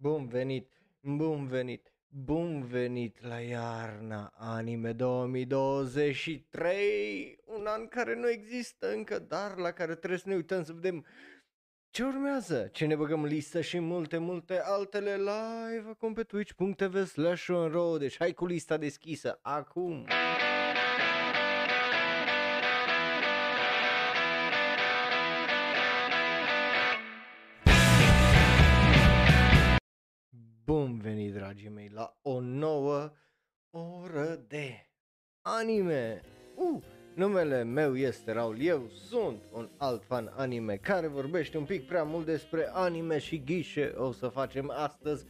Bun venit, bun venit, bun venit la iarna anime 2023, un an care nu există încă, dar la care trebuie să ne uităm să vedem ce urmează, ce ne băgăm în listă și multe, multe altele live acum pe twitch.tv slash deci hai cu lista deschisă acum. Dragii mei, la o nouă oră de anime. Uh, numele meu este Raul, eu sunt un alt fan anime care vorbește un pic prea mult despre anime și ghișe. O să facem astăzi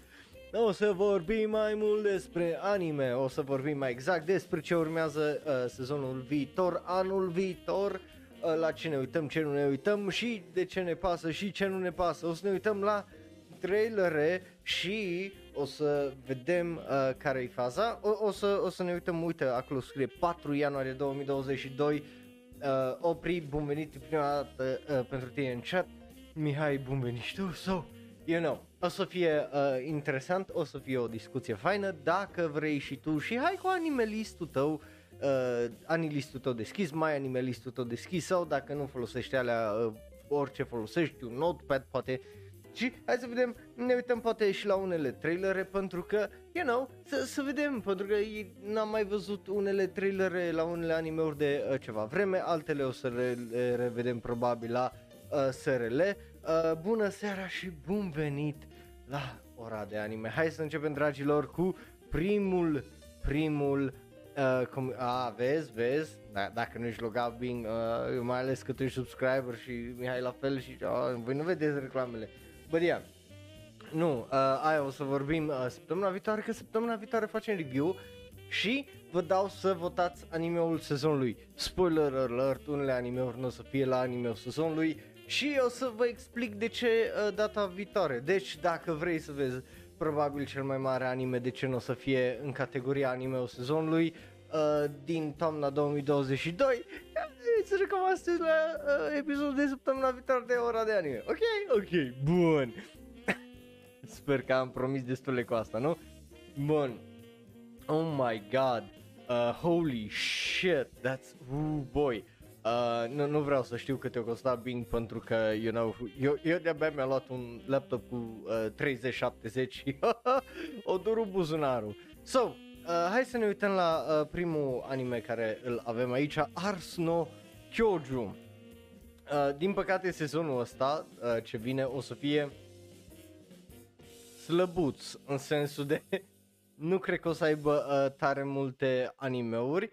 o să vorbim mai mult despre anime, o să vorbim mai exact despre ce urmează uh, sezonul viitor, anul viitor, uh, la ce ne uităm, ce nu ne uităm și de ce ne pasă și ce nu ne pasă. O să ne uităm la trailere și o să vedem uh, care e faza. O, o, să, o să ne uităm, uite, acolo scrie 4 ianuarie 2022. Uh, Opri, bun venit prima dată uh, pentru tine în chat. Mihai, bun venit și tu. So, you know, o să fie uh, interesant, o să fie o discuție faină. Dacă vrei și tu și hai cu animelistul tău, uh, animelistul tău deschis, mai animelistul tău deschis sau dacă nu folosești alea, uh, orice folosești, un notepad, poate și hai să vedem, ne uităm poate și la unele trailere pentru că, you know, să, să vedem, pentru că n-am mai văzut unele trailere la unele anime-uri de uh, ceva vreme, altele o să le, le revedem probabil la uh, SRL. Uh, bună seara și bun venit la ora de anime. Hai să începem, dragilor, cu primul, primul Uh, cum, a, vezi, vezi, da, dacă nu ești logat Bing, uh, mai ales că tu ești subscriber și Mihai la fel și uh, voi nu vedeți reclamele. Bă, yeah. Nu, uh, aia o să vorbim uh, săptămâna viitoare, că săptămâna viitoare facem review și vă dau să votați animeul sezonului. Spoiler alert, unele animeuri nu o să fie la animeul sezonului și o să vă explic de ce uh, data viitoare. Deci, dacă vrei să vezi probabil cel mai mare anime, de ce nu o să fie în categoria animeul sezonului, uh, din toamna 2022, să recom astăzi la uh, episodul de săptămâna viitoare de ora de anime. Ok? Ok, bun. Sper că am promis destule cu asta, nu? Bun. Oh my god. Uh, holy shit, that's, oh boy. Uh, nu, nu vreau să știu cât o costa Bing pentru că, you know, eu, eu de-abia mi-am luat un laptop cu uh, 3070 și o duru buzunarul. So, Uh, hai să ne uităm la uh, primul anime care îl avem aici, Ars no Kyoju. Uh, din păcate sezonul ăsta uh, ce vine o să fie slăbuț în sensul de nu cred că o să aibă uh, tare multe animeuri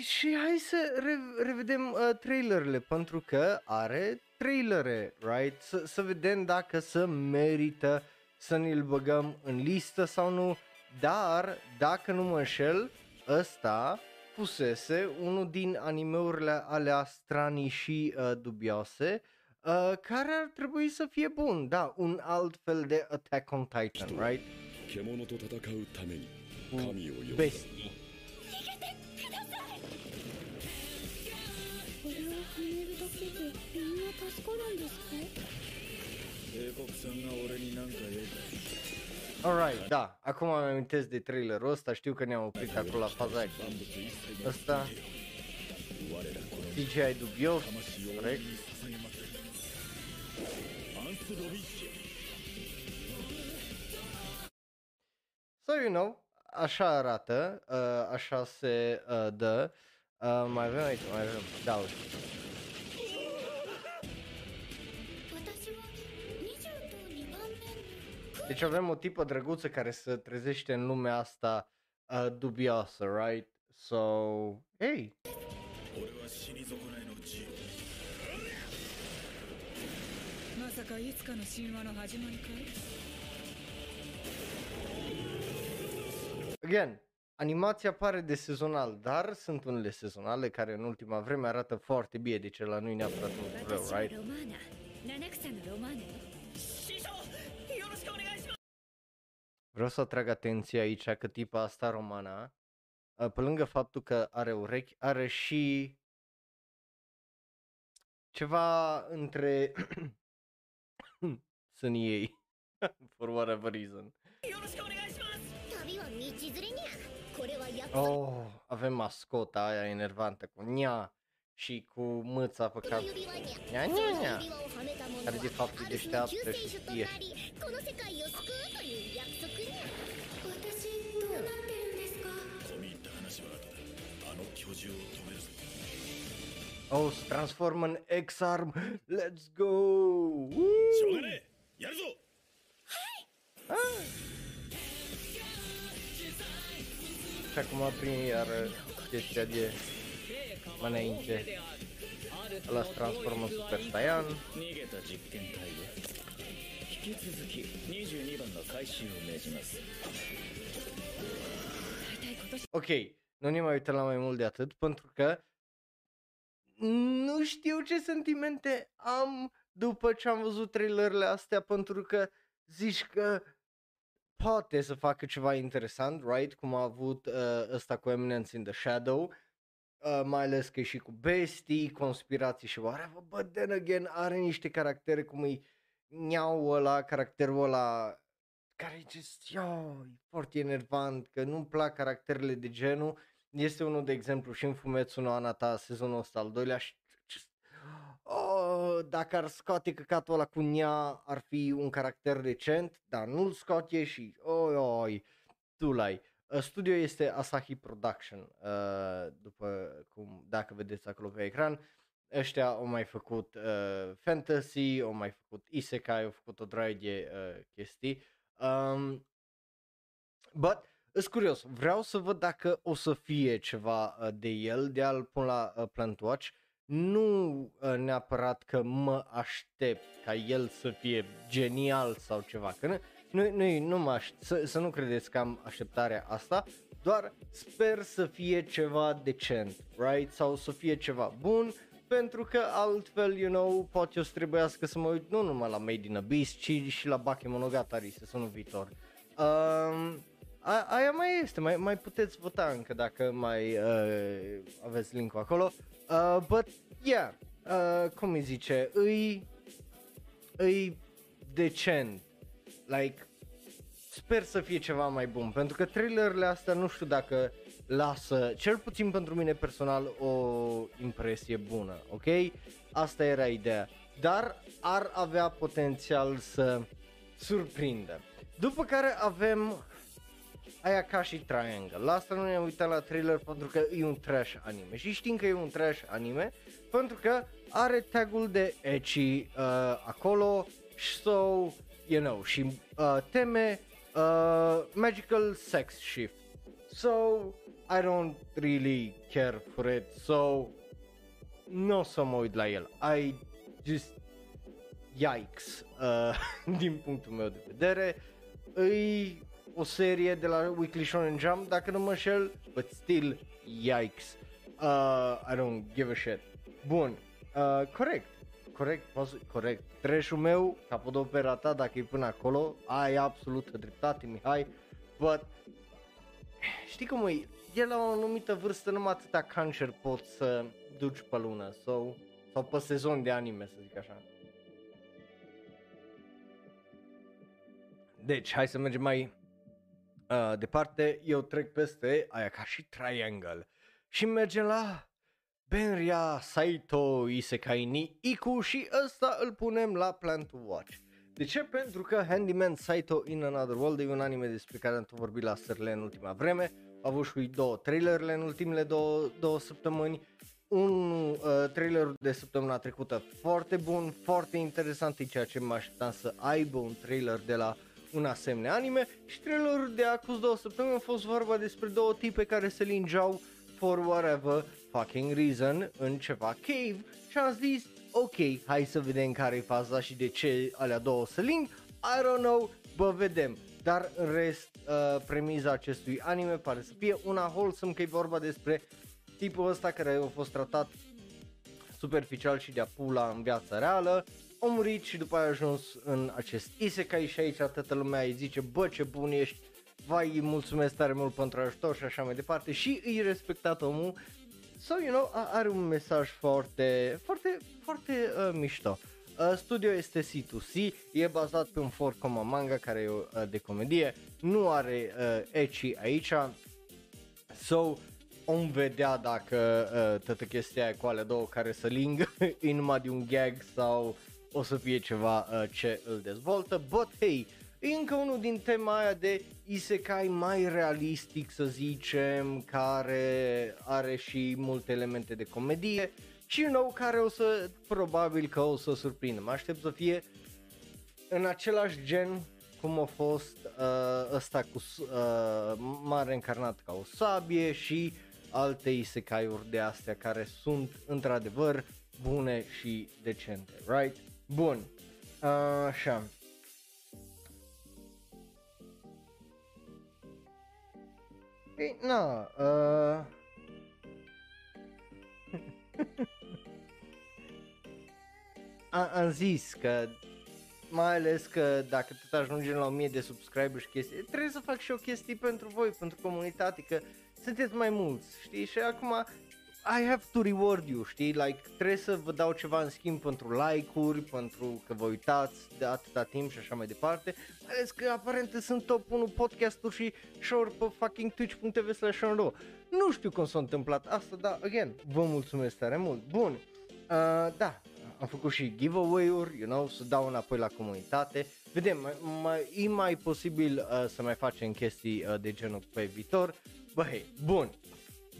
și hai să re- revedem uh, trailerele pentru că are trailere, right? S- să vedem dacă să merită să ne-l băgăm în listă sau nu dar, dacă nu mă înșel, ăsta fusese unul din animeurile alea stranii și uh, dubioase uh, care ar trebui să fie bun, da, un alt fel de Attack on Titan, right? Cu bestii. Alright, da, acum am amintesc de trailerul ăsta, știu că ne-am oprit acolo la faza ăsta. CGI dubios, corect? So, you know, așa arată, uh, așa se uh, dă. Uh, mai avem aici, mai avem, da, uite. Deci avem o tipă drăguță care se trezește în lumea asta uh, dubioasă, right? So, hey! Again, animația pare de sezonal, dar sunt unele sezonale care în ultima vreme arată foarte bine, deci la nu-i neapărat un rău, right? Vreau să atrag atenția aici că tipa asta romana, ă, pe lângă faptul că are urechi, are și ceva între sânii ei, for whatever reason. Oh, avem mascota aia enervantă cu nia și cu mâța pe cap. Nia, nia, nia. Care de fapt e deșteaptă și știe. あの巨獣を止めるぞ Oh, se transformă în X-Arm. Let's go! しょう Woo! がねえやるぞ Și acum prin iar chestia de mai înainte. Ăla se transformă în Super Saiyan. 逃げた実験体は引き続き22番の回収を命じます Ok, nu ne mai uităm la mai mult de atât pentru că nu știu ce sentimente am după ce am văzut trailerele astea pentru că zici că poate să facă ceva interesant, right? Cum a avut uh, ăsta cu Eminence in the Shadow, uh, mai ales că e și cu bestii, conspirații și whatever, but then again are niște caractere cum e Niau ăla, caracterul ăla care e just, yo, e foarte enervant, că nu-mi plac caracterele de genul. Este unul, de exemplu, și în Fumetsu no Anata, sezonul ăsta, al doilea, și just, oh, dacă ar scoate căcatul ăla cu Nia, ar fi un caracter decent, dar nu-l scoate și, oi, oi, tu l-ai. Uh, Studio este Asahi Production, uh, după cum, dacă vedeți acolo pe ecran. Ăștia au mai făcut uh, fantasy, au mai făcut isekai, au făcut o draie de uh, chestii. Um, but, sunt curios, vreau să văd dacă o să fie ceva uh, de el, de a-l pun la uh, Plant Watch. Nu uh, neapărat că mă aștept ca el să fie genial sau ceva, că nu, nu, nu, nu mă aș- să, să nu credeți că am așteptarea asta, doar sper să fie ceva decent, right? Sau să fie ceva bun, pentru că altfel, you know, poate o să trebuiască să mă uit nu numai la Made in Abyss, ci și la Bakemonogatari sezonul viitor. Um, a, aia mai este, mai, mai puteți vota încă dacă mai uh, aveți linkul acolo. Uh, but, yeah, uh, cum îi zice, îi, îi decent, like, sper să fie ceva mai bun, pentru că trailerele astea nu știu dacă lasă, cel puțin pentru mine personal, o impresie bună, ok? Asta era ideea, dar ar avea potențial să surprindă. După care avem aia ca și Triangle. La asta nu ne-am uitat la trailer pentru că e un trash anime. Și știm că e un trash anime pentru că are tagul de ecchi uh, acolo so, you know, și uh, teme uh, magical sex shift. So, I don't really care for it. So, nu o să mă uit la el. I just yikes uh, din punctul meu de vedere. Îi o serie de la Weekly Shonen Jump, dacă nu mă înșel, but still, yikes. Uh, I don't give a shit. Bun, uh, corect, corect, poți, corect. Treșul meu, capodopera ta, dacă e până acolo, ai absolută dreptate, Mihai, but știi cum e, e la o anumită vârstă numai atâta cancer poți să duci pe lună sau, sau pe sezon de anime, să zic așa. Deci, hai să mergem mai uh, departe. Eu trec peste aia ca și Triangle. Și mergem la Benria Saito Isekai ni Iku și ăsta îl punem la Plan to Watch. De ce? Pentru că Handyman Saito in Another World e un anime despre care am tot vorbit la sărle în ultima vreme. A avut și două trailerele în ultimele două, două săptămâni. Un uh, trailer de săptămâna trecută foarte bun, foarte interesant, e ceea ce mă așteptam să aibă un trailer de la un asemenea anime și trailerul de acum două săptămâni a fost vorba despre două tipe care se lingeau for whatever fucking reason în ceva cave și am zis ok, hai să vedem care e faza și de ce alea două se ling, I don't know, bă vedem. Dar în rest, uh, premiza acestui anime pare să fie una wholesome, că e vorba despre tipul ăsta care a fost tratat superficial și de-a pula în viața reală, a murit și după aia a ajuns în acest isekai și aici toată lumea îi zice bă ce bun ești, vai îi mulțumesc tare mult pentru ajutor și așa mai departe și îi respectat omul. So, you know, a- are un mesaj foarte, foarte, foarte uh, mișto. Uh, studio este C2C, e bazat pe un 4 manga care e uh, de comedie, nu are uh, ecchi aici, so om vedea dacă uh, toată chestia aia cu alea două care să lingă e numai de un gag sau o să fie ceva uh, ce îl dezvoltă, but hey, e încă unul din tema aia de isekai mai realistic să zicem, care are și multe elemente de comedie și you know, care o să, probabil că o să surprindă. Mă aștept să fie în același gen cum a fost uh, ăsta cu uh, mare încarnat ca o sabie și alte isekai-uri de astea care sunt într-adevăr bune și decente, right? Bun, uh, așa. Ei, na, uh... A, am zis că mai ales că dacă tot ajungem la 1000 de subscriberi și chestii, trebuie să fac și o chestie pentru voi, pentru comunitate, că sunteți mai mulți, știi? Și acum I have to reward you, știi? Like, trebuie să vă dau ceva în schimb pentru like-uri, pentru că vă uitați de atâta timp și așa mai departe. Mai ales că aparent sunt top 1 podcast-uri și show pe fucking twitch.tv slash Nu știu cum s-a întâmplat asta, dar, again, vă mulțumesc tare mult. Bun, uh, da, am făcut și giveaway-uri, you know, să dau înapoi la comunitate. Vedem, mai, mai, e mai posibil uh, să mai facem chestii uh, de genul pe viitor. Băi, bun,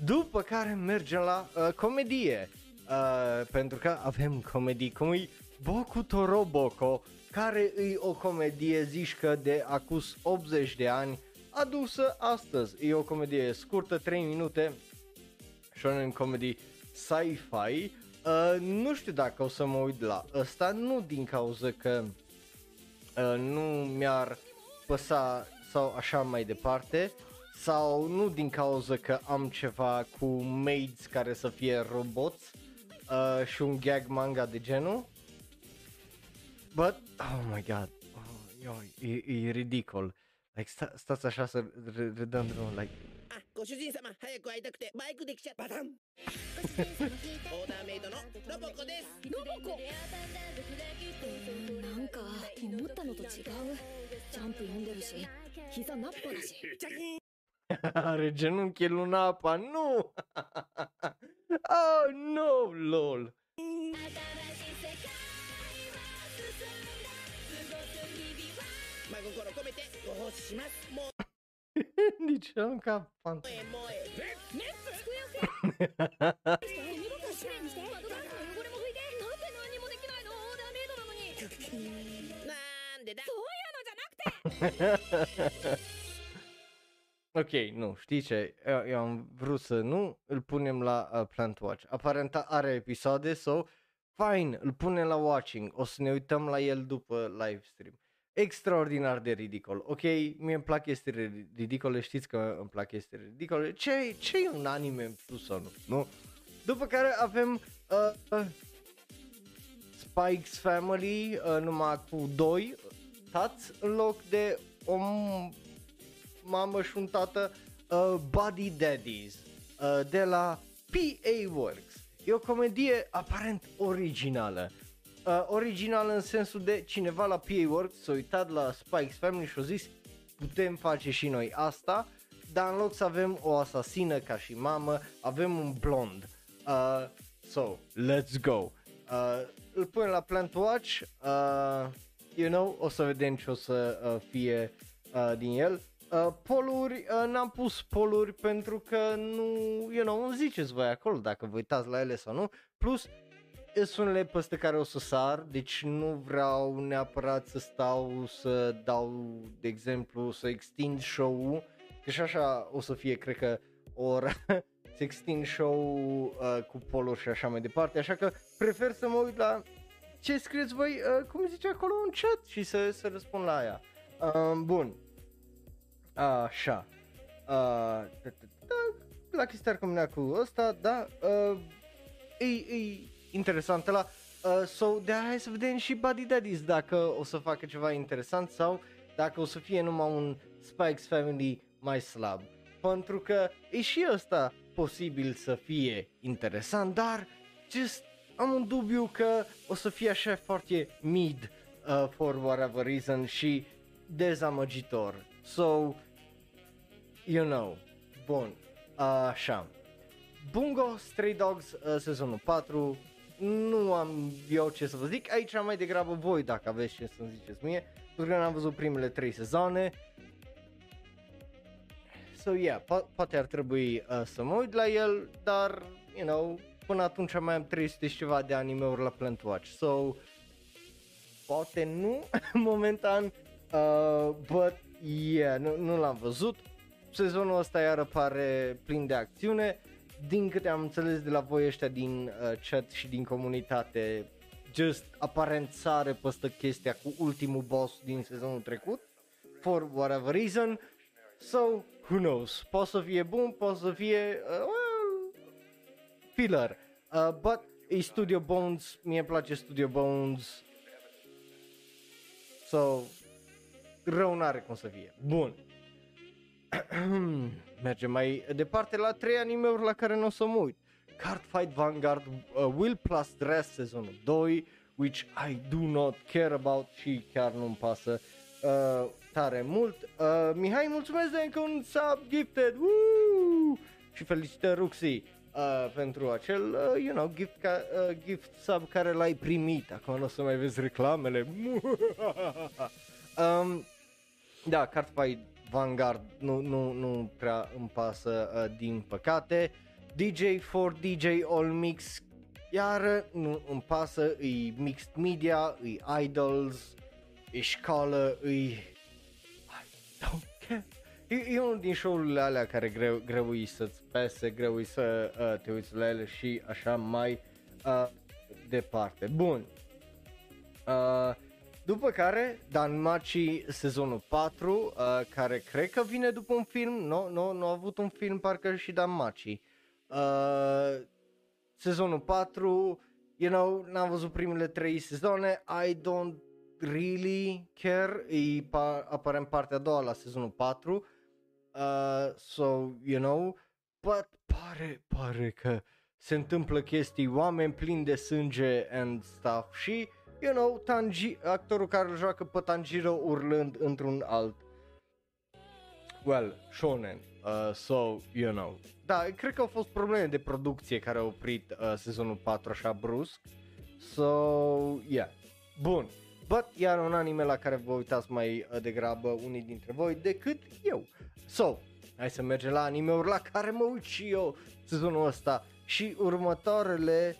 după care mergem la uh, comedie, uh, pentru că avem comedii cum e Boku Toroboko, care e o comedie zișcă de acus 80 de ani, adusă astăzi. E o comedie scurtă, 3 minute, shonen comedy sci-fi. Uh, nu știu dacă o să mă uit la ăsta, nu din cauza că uh, nu mi-ar păsa sau așa mai departe, sau nu din cauza că am ceva cu maids care să fie roboți uh, și un gag manga de genul. But, oh my god, oh, yo, e, e ridicol. Like, sta, stați așa să redăm drumul, like, あご主人様早く会いたくてバイクで来ちゃバタン。オーダーメイドのロボコです。ロボコ？なんか思ったのと違う。ジャンプ読んでるし膝ナッパだし。are genunchi în apa, nu! oh, no, lol! 真心込めてご奉仕します Nici deci eu nu cap fan. ok, nu, știi ce, eu, eu am vrut să nu îl punem la uh, Plant Watch. Aparent are episoade sau, so, fine, îl punem la watching, o să ne uităm la el după live stream. Extraordinar de ridicol, ok, mie îmi plac chestii ridicole, știți că îmi plac chestii ridicole, ce, ce e un anime în plus sau nu, nu? După care avem uh, uh, Spike's Family, uh, numai cu doi tați în loc de o m- mamă și un tată uh, Buddy Daddies uh, de la PA Works. E o comedie aparent originală. Uh, originală în sensul de cineva la PA Works s-a uitat la Spike's Family și a zis putem face și noi asta, dar în loc să avem o asasină ca și mamă, avem un blond. Uh, so, let's go. Uh, îl punem la Plant Watch, uh, you know, o să vedem ce o să uh, fie uh, din el. Uh, poluri, uh, n-am pus poluri pentru că nu, you know, îmi ziceți voi acolo dacă vă uitați la ele sau nu. Plus, sunt unele peste care o să sar, deci nu vreau neapărat să stau să dau, de exemplu, să extind show-ul, că și așa o să fie, cred că, o oră să extind show uh, cu poluri și așa mai departe, așa că prefer să mă uit la ce scrieți voi, uh, cum zice acolo în chat și să, să răspund la aia. Uh, bun, Așa. Uh, da, da, da, la chestia combinat cu ăsta, da, uh, e, e interesant la uh, so, de hai să vedem și Buddy Daddies dacă o să facă ceva interesant sau dacă o să fie numai un Spikes Family mai slab. Pentru că e și ăsta posibil să fie interesant, dar just am un dubiu că o să fie așa foarte mid uh, for whatever reason și dezamăgitor. So, you know, bun, așa. Bungo Stray Dogs uh, sezonul 4 nu am eu ce să vă zic, aici am mai degrabă voi dacă aveți ce să-mi ziceți mie, pentru că n-am văzut primele 3 sezoane. So yeah, po- poate ar trebui uh, să mă uit la el, dar, you know, până atunci mai am 300 și ceva de anime-uri la Plant Watch, so poate nu momentan, uh, but yeah, nu, nu l-am văzut. Sezonul ăsta iar pare plin de acțiune, din câte am înțeles de la voi ăștia din uh, chat și din comunitate, just aparent sare păstă chestia cu ultimul boss din sezonul trecut, for whatever reason, so who knows, poate să fie bun, poate să fie, uh, well, filler, uh, but e Studio Bones, mie îmi place Studio Bones, so rău n-are cum să fie. Bun. Mergem mai departe la trei anime-uri la care nu o să mă uit. Card Fight Vanguard, uh, Will Plus Dress sezonul 2, which I do not care about și chiar nu-mi pasă uh, tare mult. Uh, Mihai, mulțumesc de încă un sub gifted, Woo! și felicitări Ruxi uh, pentru acel, uh, you know, gift, ca, uh, gift sub care l-ai primit. Acum nu o să mai vezi reclamele. um, da, Card Fight Vanguard nu, nu, nu prea îmi pasă uh, din păcate. DJ for DJ All Mix iar nu îmi pasă, e mixed media, e idols, e școală, e... I don't care. E, e unul din show-urile alea care greu, greu să-ți pese, greu să uh, te uiți la ele și așa mai uh, departe. Bun. Uh, după care, Danmachi sezonul 4, uh, care cred că vine după un film, nu, nu, nu a avut un film parcă și Danmachi. Uh, sezonul 4, you know, n-am văzut primele 3 sezoane, I don't really care, e pa- aparent partea a doua la sezonul 4, uh, so, you know, but pare, pare că se întâmplă chestii, oameni plini de sânge and stuff și you know, Tanji, actorul care îl joacă pe Tanjiro urlând într-un alt well, shonen, uh, so, you know. Da, cred că au fost probleme de producție care au oprit uh, sezonul 4 așa brusc, so, yeah, bun. But iar un anime la care vă uitați mai uh, degrabă unii dintre voi decât eu. So, hai să mergem la anime-uri la care mă uit și eu sezonul ăsta și următoarele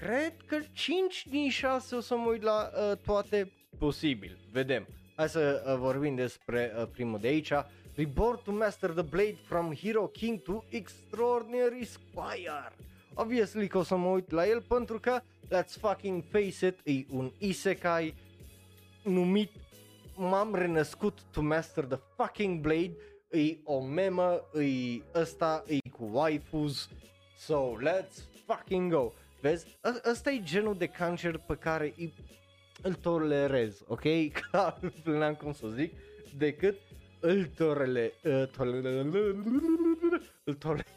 cred că 5 din 6 o să mă uit la uh, toate posibil. Vedem. Hai să uh, vorbim despre uh, primul de aici. Reborn to Master the Blade from Hero King to Extraordinary Squire. Obviously că o să mă uit la el pentru că, let's fucking face it, e un isekai numit M-am renăscut to master the fucking blade E o memă, e ăsta, e cu waifus So let's fucking go Vezi? Ă- ăsta e genul de cancer pe care îi, îl tolerez, ok? Că n-am cum să zic, decât îl torele, uh, tolere, îl tolerez.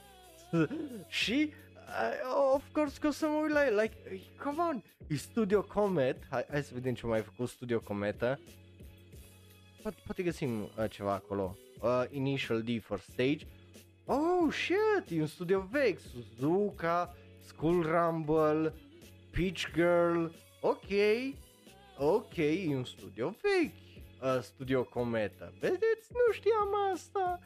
Și, uh, of course că o să mă uit la el, like, come on, e Studio Comet, hai, hai să vedem ce mai făcut Studio Cometa. Poate, poate găsim uh, ceva acolo, uh, Initial D for Stage. Oh shit, e un studio vechi, Suzuka, School Rumble, Peach Girl, ok, ok, e un studio vechi, uh, Studio Cometa, vedeți, nu știam asta,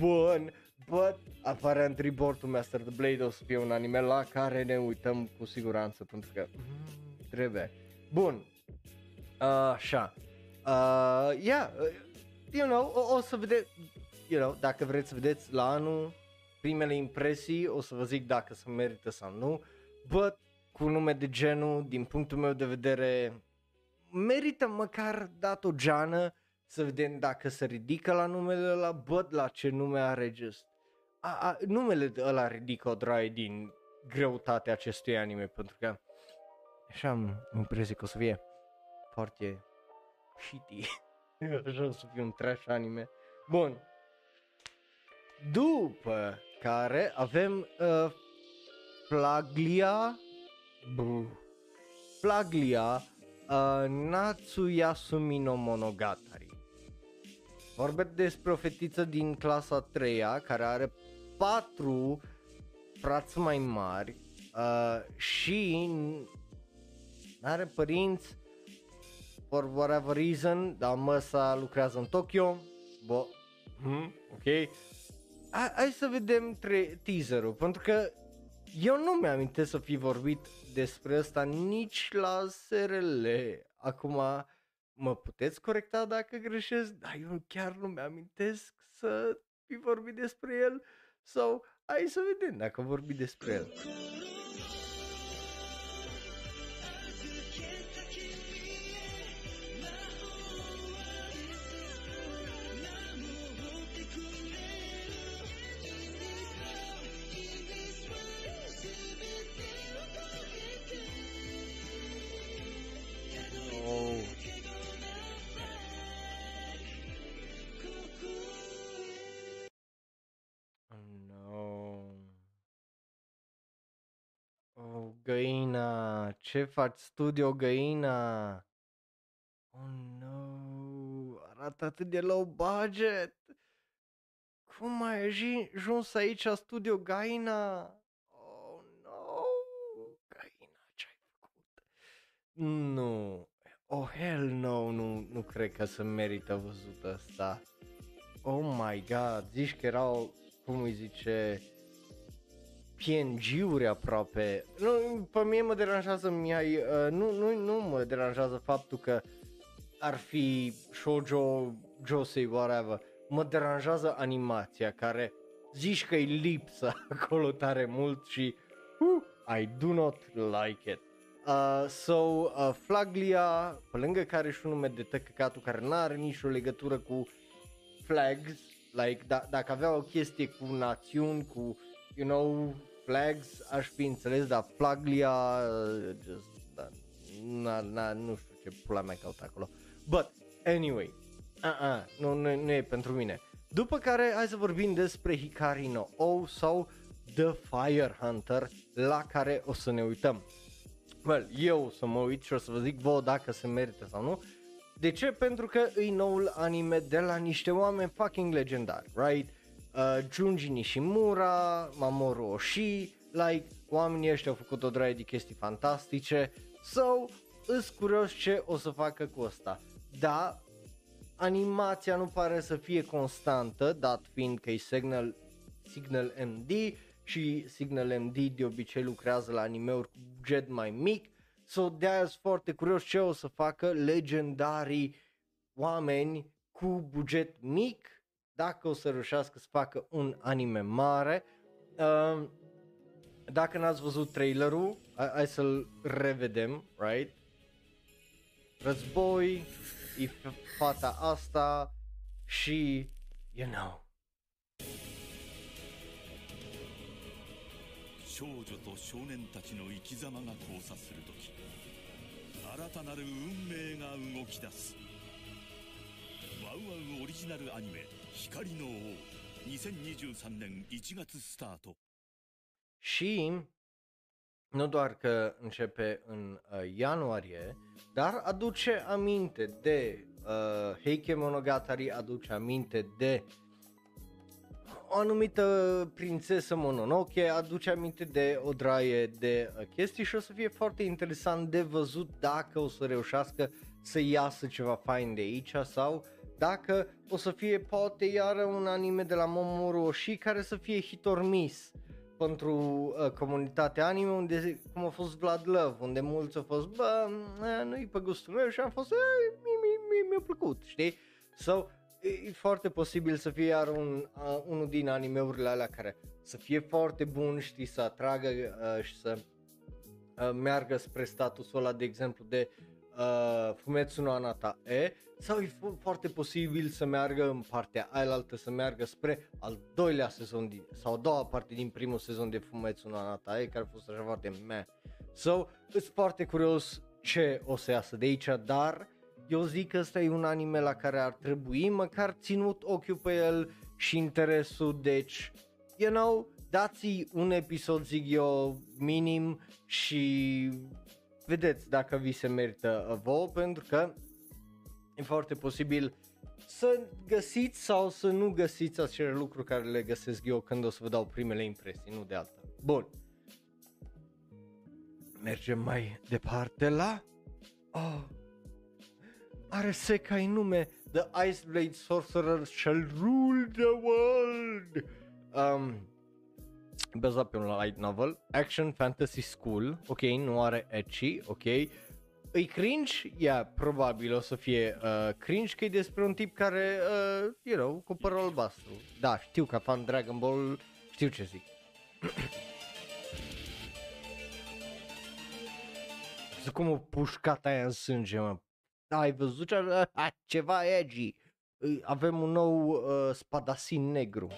bun, but aparent Reborn to Master the Blade o să fie un anime la care ne uităm cu siguranță, pentru că mm, trebuie, bun, uh, așa, uh, yeah, uh, you know, o, o să vedeți, you know, dacă vreți să vedeți la anul primele impresii, o să vă zic dacă se merită sau nu, but cu nume de genul, din punctul meu de vedere, merită măcar dat o geană să vedem dacă se ridică la numele ăla, but la ce nume are just. A, a, numele ăla ridică o draie din greutatea acestui anime, pentru că așa am impresie că o să fie foarte shitty. așa o să fie un trash anime. Bun. După care avem uh, Flaglia Buh. Flaglia uh, Natsuyasumi no Monogatari. Vorbesc despre o fetiță din clasa 3 care are patru frați mai mari uh, și are părinți for whatever reason, dar măsa lucrează în Tokyo. Bo, hmm, ok. Hai, hai să vedem tre- teaserul, pentru că eu nu mi-am să fi vorbit despre asta nici la SRL. Acum mă puteți corecta dacă greșesc, dar eu chiar nu mi-amintesc să fi vorbit despre el. Sau hai să vedem dacă vorbi despre el. Ce faci studio găina? Oh no, arată atât de low budget. Cum ai aji- ajuns aici la studio Gaina? Oh no, Gaina, ce-ai făcut? Nu, oh hell no, nu, nu cred că se merită văzut asta. Oh my god, zici că erau, cum îi zice, PNG-uri aproape. Nu, pe mine mă deranjează mi-ai, uh, nu, nu, nu mă deranjează faptul că ar fi shoujo, josei, whatever. Mă deranjează animația care zici că e lipsă acolo tare mult și uh, I do not like it. Uh, so, uh, Flaglia, pe lângă care e și un nume de tăcăcatul care nu are nicio legătură cu flags, like, da, dacă avea o chestie cu națiuni, cu, you know, flags, aș fi înțeles, dar Flaglia, uh, just, da, na, na, nu știu ce pula mea caut acolo. But, anyway, uh-uh, nu, nu, nu e pentru mine. După care, hai să vorbim despre Hikari no O sau The Fire Hunter, la care o să ne uităm. Well, eu o să mă uit și o să vă zic vouă dacă se merită sau nu. De ce? Pentru că e noul anime de la niște oameni fucking legendari, right? Uh, Junji Nishimura, Mamoru Oshii, like, oamenii ăștia au făcut o draie de chestii fantastice, so, îs curios ce o să facă cu asta. Da, animația nu pare să fie constantă, dat fiind că e Signal, Signal MD și Signal MD de obicei lucrează la animeuri cu buget mai mic, so de-aia sunt foarte curios ce o să facă legendarii oameni cu buget mic, dacă o să reușească să facă un anime mare. Uh, dacă n-ați văzut trailerul, hai, hai să-l revedem, right? Război, e f- fata asta și, you know, 少女と少年たちの生き様が交差する時新たなる運命が動き出すワウワウオリジナルアニメ「 光の王」2023年1月スタート Și nu doar că începe în uh, ianuarie, dar aduce aminte de uh, Heike Monogatari, aduce aminte de o anumită prințesă Mononoke, aduce aminte de o draie de uh, chestii și o să fie foarte interesant de văzut dacă o să reușească să iasă ceva fain de aici sau dacă o să fie poate iară un anime de la Momoru Oshii care să fie hit or miss pentru uh, comunitatea anime unde, cum a fost Vlad Love, unde mulți au fost, bă, eh, nu-i pe gustul meu și am fost, "Eh, mi, mi, mi, mi-a plăcut, știi? So, e, e foarte posibil să fie iar un, uh, unul din animeurile alea care să fie foarte bun, știi, să atragă uh, și să uh, meargă spre statusul ăla, de exemplu, de uh, Fumetsu no Anata E, sau e fo- foarte posibil să meargă în partea ailaltă, să meargă spre al doilea sezon din, sau a doua parte din primul sezon de Fumetsu no Anata E, care a fost așa foarte meh. So, sunt foarte curios ce o să iasă de aici, dar eu zic că ăsta e un anime la care ar trebui măcar ținut ochiul pe el și interesul, deci, you know, dați un episod, zic eu, minim și vedeți dacă vi se merită vouă, pentru că e foarte posibil să găsiți sau să nu găsiți acele lucruri care le găsesc eu când o să vă dau primele impresii, nu de alta. Bun. Mergem mai departe la... Oh. Are Sekai nume The Ice Blade Sorcerer Shall Rule the World. Um, bazat pe un light novel, action fantasy school, ok, nu are ecchi, ok, îi cringe? Yeah, probabil o să fie uh, cringe că e despre un tip care, uh, you know, cu părul albastru. Da, știu ca fan Dragon Ball, știu ce zic. Zic cum o pușcat aia în sânge, mă. Da, ai văzut ce? Ah, ceva edgy. Îi- Avem un nou uh, spadasin negru.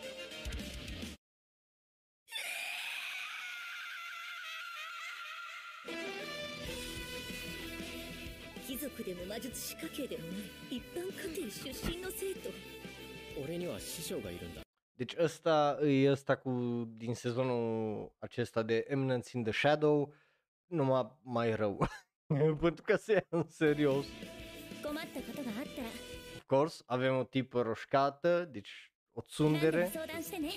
族でも魔術師家系でもない一般家庭出身の生徒俺には師匠がいるんだ Deci ăsta e ăsta cu din sezonul acesta de Eminence in the Shadow, numai mai rău. Pentru că se ia în serios. 困ったことがあったら Of course, avem o tipă roșcată, deci o tsundere. 相談してね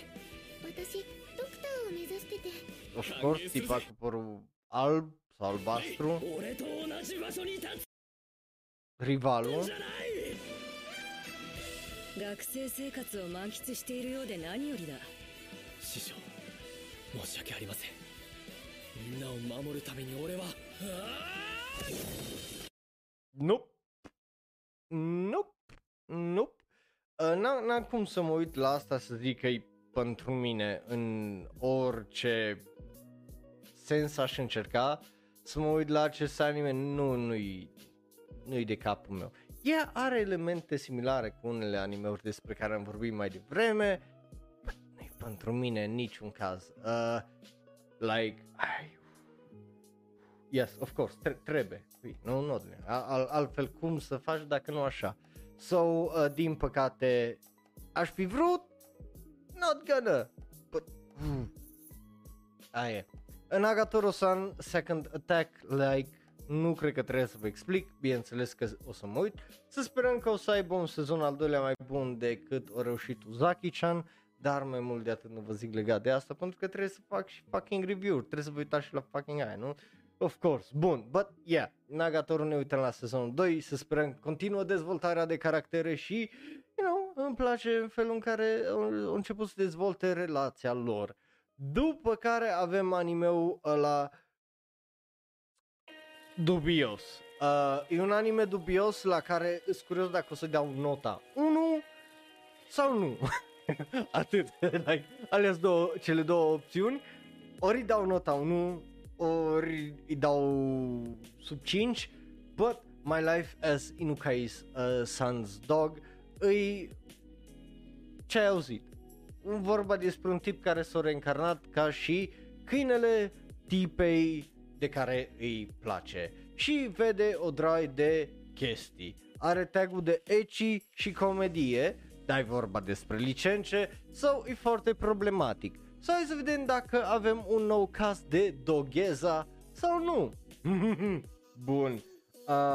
私ドクターを目指してて Of course, tipa cu părul alb sau albastru. Rivalul. じゃない学生生活を満喫しているようで何よりだ師匠申し訳ありませんみんなを守るために俺は Nope. Nope. Nope. Uh, n-am, n-am cum să mă uit la asta să zic că e pentru mine în orice sens aș încerca să mă uit la acest anime, nu, nu-i, nu-i de capul meu. Ea are elemente similare cu unele animeuri despre care am vorbit mai devreme, but nu-i pentru mine în niciun caz. Uh, like, ai, Yes, of course, tre- trebuie. Ui, Nu, nu, al- altfel cum să faci dacă nu așa. So, uh, din păcate, aș fi vrut, not gonna, but, uh, aia e. În Agatoro-san, Second Attack, like, nu cred că trebuie să vă explic, bineînțeles că o să mă uit. Să sperăm că o să aibă un sezon al doilea mai bun decât o reușit Uzaki-chan, dar mai mult de atât nu vă zic legat de asta, pentru că trebuie să fac și fucking review trebuie să vă uitați și la fucking aia, nu? Of course, bun, but yeah, Nagatoro ne uităm la sezonul 2, să sperăm că continuă dezvoltarea de caractere și, you know, îmi place felul în care au au început să dezvolte relația lor. După care avem animeul ăla dubios. Uh, e un anime dubios la care îs curios dacă o să dau nota 1 sau nu. Atât, like, ales două, cele două opțiuni. Ori îi dau nota 1, ori îi dau sub 5, but my life as Inukai's uh, son's dog îi ce ai auzit? Vorba despre un tip care s-a reîncarnat ca și câinele tipei de care îi place și vede o droi de chestii. Are tagul de ecchi și comedie, dar e vorba despre licențe, sau e foarte problematic. Sau hai să vedem dacă avem un nou caz de dogheza sau nu. Bun,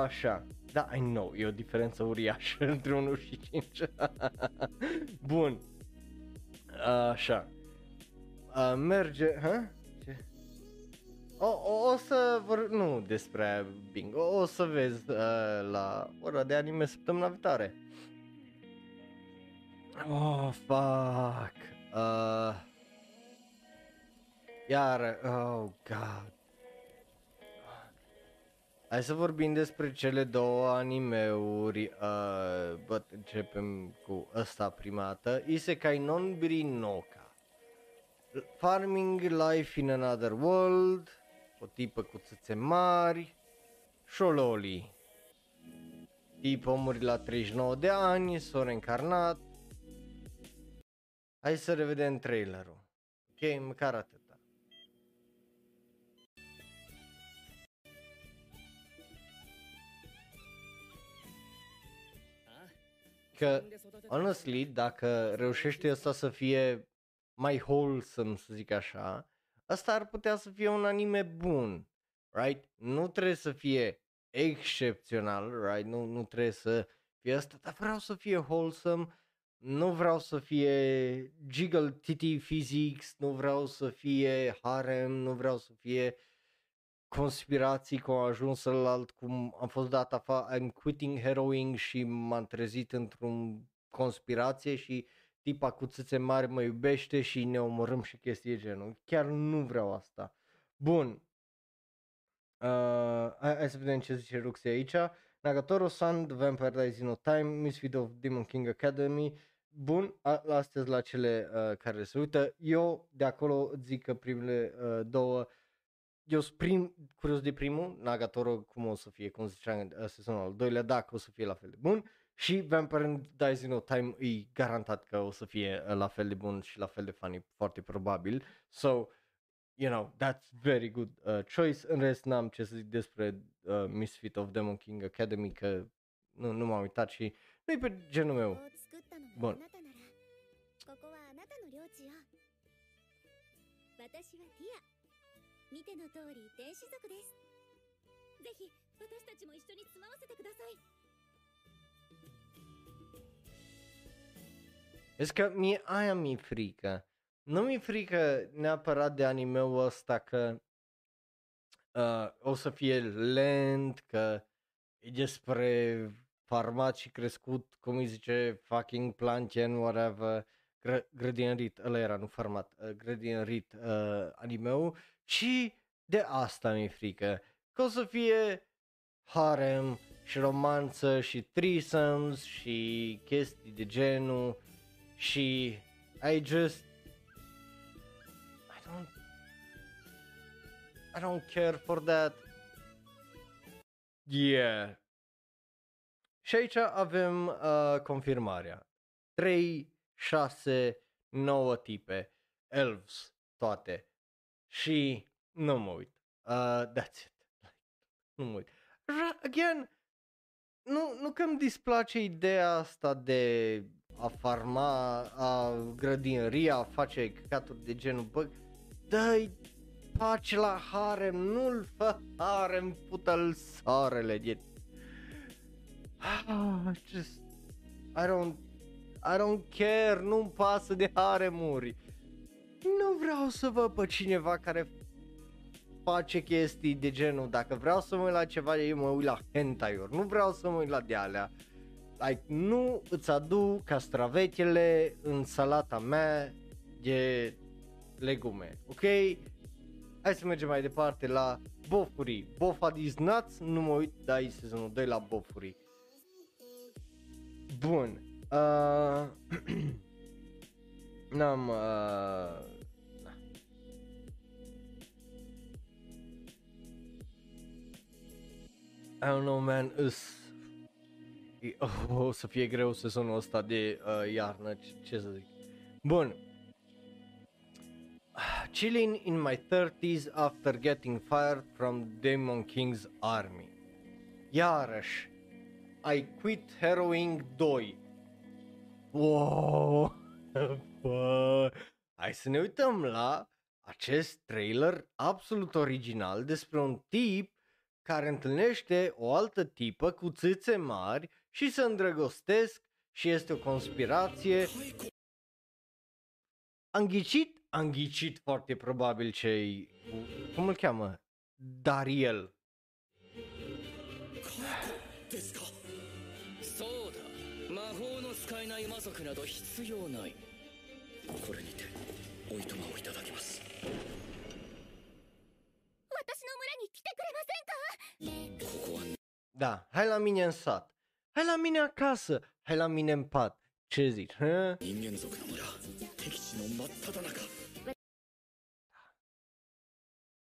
așa. Da, I know, e o diferență uriașă între 1 și 5. Bun. Așa. A, merge, ha? Ce? O, o, o să vor, nu despre bingo, o să vezi uh, la ora de anime săptămâna viitoare. Oh, fuck. Uh, iar, oh, god. Hai să vorbim despre cele două animeuri, uh, but începem cu ăsta prima dată, Isekai non Birinoka. Farming Life in Another World, o tipă cu țâțe mari, Shololi. Tipă muri la 39 de ani, s-a reîncarnat. Hai să revedem trailerul. Ok, măcar atâta. Că, honestly, dacă reușește asta să fie mai wholesome, să zic așa, ăsta ar putea să fie un anime bun, right? Nu trebuie să fie excepțional, right? Nu, nu trebuie să fie asta, dar vreau să fie wholesome, nu vreau să fie jiggle titty physics, nu vreau să fie harem, nu vreau să fie conspirații cum am ajuns alt cum am fost dat afară, I'm quitting heroing și m-am trezit într-un conspirație și tipa cu țâțe mari mă iubește și ne omorâm și chestii de genul. Chiar nu vreau asta. Bun. Uh, hai, hai să vedem ce zice Ruxi aici. Nagatoro Sun, The Vampire Dies in No Time, Misfit of Demon King Academy. Bun, a- astea la cele uh, care se uită. Eu de acolo zic că primele uh, două eu sunt prim, curios de primul, Nagatoro cum o să fie, cum ziceam, uh, sezonul al doilea, dacă o să fie la fel de bun și Vampire Dies in No Time e garantat că o să fie uh, la fel de bun și la fel de funny, foarte probabil. So, you know, that's very good uh, choice. În rest n-am ce să zic despre uh, Misfit of Demon King Academy, că nu, nu m-am uitat și nu e pe genul meu. を作ったのが Bun. あなたならここはあなたの領地よ私はティア見ての通り天使族ですぜひ私たちも一緒に住まわせてください Vezi că mie aia mi-e frică. Nu mi-e frică neapărat de anime-ul ăsta că uh, o să fie lent, că e despre farmacii crescut, cum îi zice, fucking planchen, whatever, gră, grădinărit, ăla era, nu farmat, uh, grădinărit uh, anime-ul, și de asta mi-e frică, că o să fie harem și romanță și threesomes și chestii de genul și I just I don't I don't care for that. Yeah. Și aici avem uh, confirmarea. 3, 6, 9 tipe, elves, toate. Și nu mă uit. Uh, that's it. Nu mă uit. Ra- Again, nu, nu că îmi displace ideea asta de a farma, a grădinăria, a face căcaturi de genul, bă, dă-i pace la harem, nu-l fă harem, pută-l soarele, e... Ah, just, I don't, I don't care, nu-mi pasă de haremuri. Nu vreau să văd pe cineva care face chestii de genul, dacă vreau să mă uit la ceva, eu mă uit la hentai-uri, nu vreau să mă uit la de alea. Like, nu îți aduc castravetele în salata mea de legume, ok? Hai să mergem mai departe la Bofuri. Bofa these nuts, nu mă uit, dar e sezonul 2 la Bofuri. Bun. Uh, n-am... Uh, I don't know, man, îs... e- Oh, o să fie greu sezonul ăsta de uh, iarnă, ce, ce să zic. Bun. Chilling in my 30s after getting fired from Demon King's army. Iarăși, I quit heroing 2. Wow! Bă, Hai să ne uităm la acest trailer absolut original despre un tip care întâlnește o altă tipă cu țâțe mari și se îndrăgostesc și este o conspirație. Am ghicit? Foarte probabil cei... Cum îl cheamă? Dariel. Da, hai la mine în sat. Hai la mine acasă, hai la mine în pat. Ce zici, hă?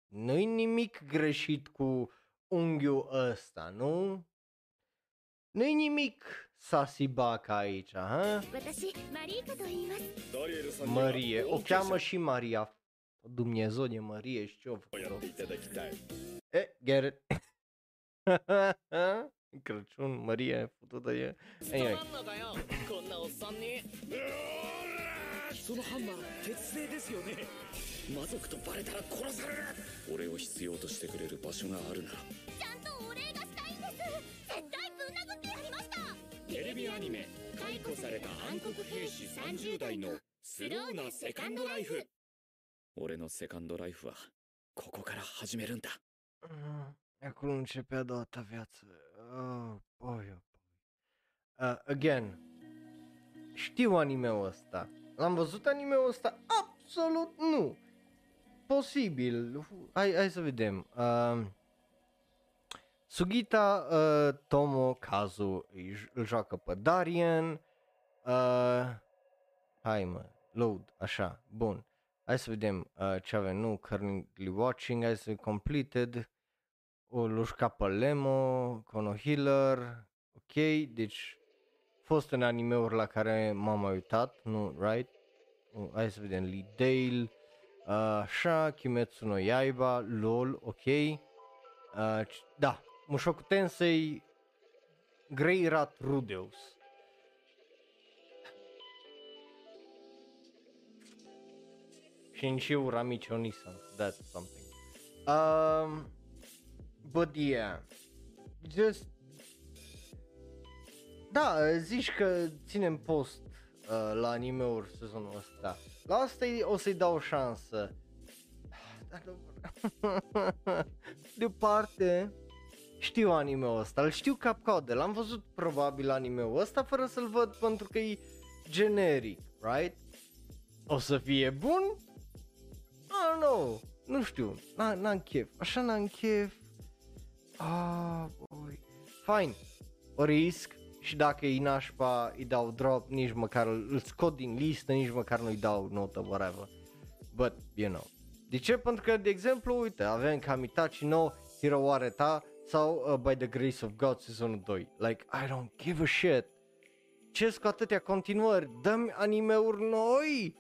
Nu-i nimic greșit cu unghiul ăsta, nu? Nu-i nimic sasibaca aici, ha? Marie, o cheamă și Maria. Dumnezeu de Marie și ce-o făcut? E, Garrett. Crăciun, Marie, futută e. Anyway, こんなおっさんにそのハンマー鉄製ですよね魔族とバレたら殺される俺を必要としてくれる場所があるならちゃんとお礼がしたいんです絶対ぶん殴ってやりましたテレビアニメ「解雇された暗黒兵士30代のスローなセカンドライフ」俺のセカンドライフはここから始めるんだ Mm, Acolo începe a doua ta viață. Oh, boy, oh, boy. Uh, again, știu anime-ul ăsta. L-am văzut anime-ul ăsta? Absolut nu. Posibil. Hai, hai să vedem. Uh, Sugita uh, Tomokazu îi j- îl joacă pe Darien. Uh, hai mă, load, așa, bun. Hai să vedem uh, ce avem, nu, currently watching, hai să vedem completed. O lușca pe Lemo, Kono Healer, ok, deci fost în anime-uri la care m-am mai uitat, nu, right? Uh, hai să vedem, Lee Dale, uh, așa, Kimetsu no Yaiba, LOL, ok. Uh, c- da, Mushoku Tensei, Grey Rat Rudeus. Shinshio Ramichi Onisan, that's something. Um, but yeah, just da, zici că ținem post uh, la anime-uri sezonul ăsta. La asta e- o să-i dau o șansă. Dar nu Departe, știu anime-ul ăsta, îl știu cap-coadă, l-am văzut probabil anime-ul ăsta fără să-l văd pentru că e generic, right? O să fie bun? Ah, nu, nu știu, n- n-am chef, așa n-am chef. Ah, boy. Fine, o risc și dacă e nașpa îi dau drop, nici măcar îl îl scot din listă, nici măcar nu-i dau notă, whatever. But, you know. De ce? Pentru că, de exemplu, uite, avem Kamitachi no Hero Areta sau uh, By the Grace of God sezonul 2. Like, I don't give a shit. Ce cu atâtea continuări? Dăm anime-uri noi!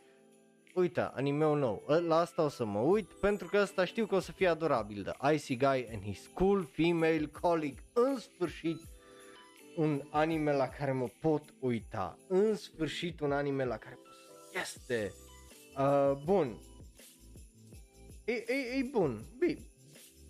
Uite, anime-ul nou. Ă, La asta o să mă uit pentru că asta știu că o să fie adorabil. The Icy Guy and His Cool Female Colleague. În sfârșit, un anime la care mă pot uita. În sfârșit, un anime la care pot să... Este! Uh, bun. E, e, e bun. Bine.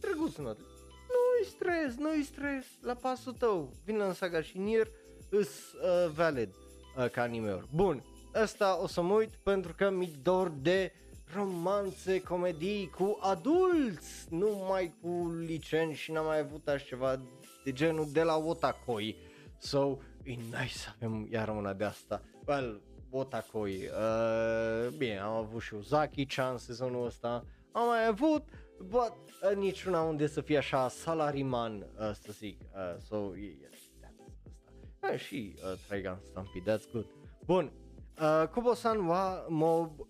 Drăguț not. Nu-i stres, nu-i stres. La pasul tău. Vin în saga și Nier îs uh, valid uh, ca anime-uri. Bun. Ăsta o să mă uit pentru că mi dor de romanțe, comedii cu adulți, nu mai cu licenți și n-am mai avut așa ceva de genul de la Otakoi. So, e nice să avem iar una de asta. Well, Otakoi, uh, bine, am avut și Uzaki-chan sezonul ăsta, am mai avut, but uh, niciuna unde să fie așa salariman, uh, să zic. Uh, so, yeah, that's asta. Uh, și uh, Trigun Stampede, that's good. Bun, uh, Kubo-san wa mob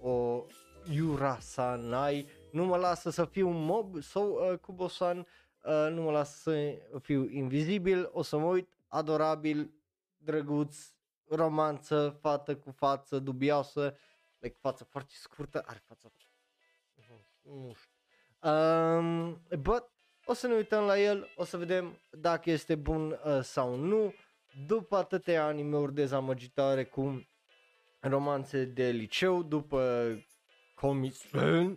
o Yurasanai nu mă lasă să fiu un mob sau uh, Kubo-san uh, nu mă lasă să fiu invizibil, o să mă uit, adorabil, drăguț, romanță, fată cu față dubioasă, like față foarte scurtă, are fața nu știu. Um, but o să ne uităm la el, o să vedem dacă este bun uh, sau nu. După atâtea anime-uri dezamăgitoare cu romanțe de liceu, după Comics uh,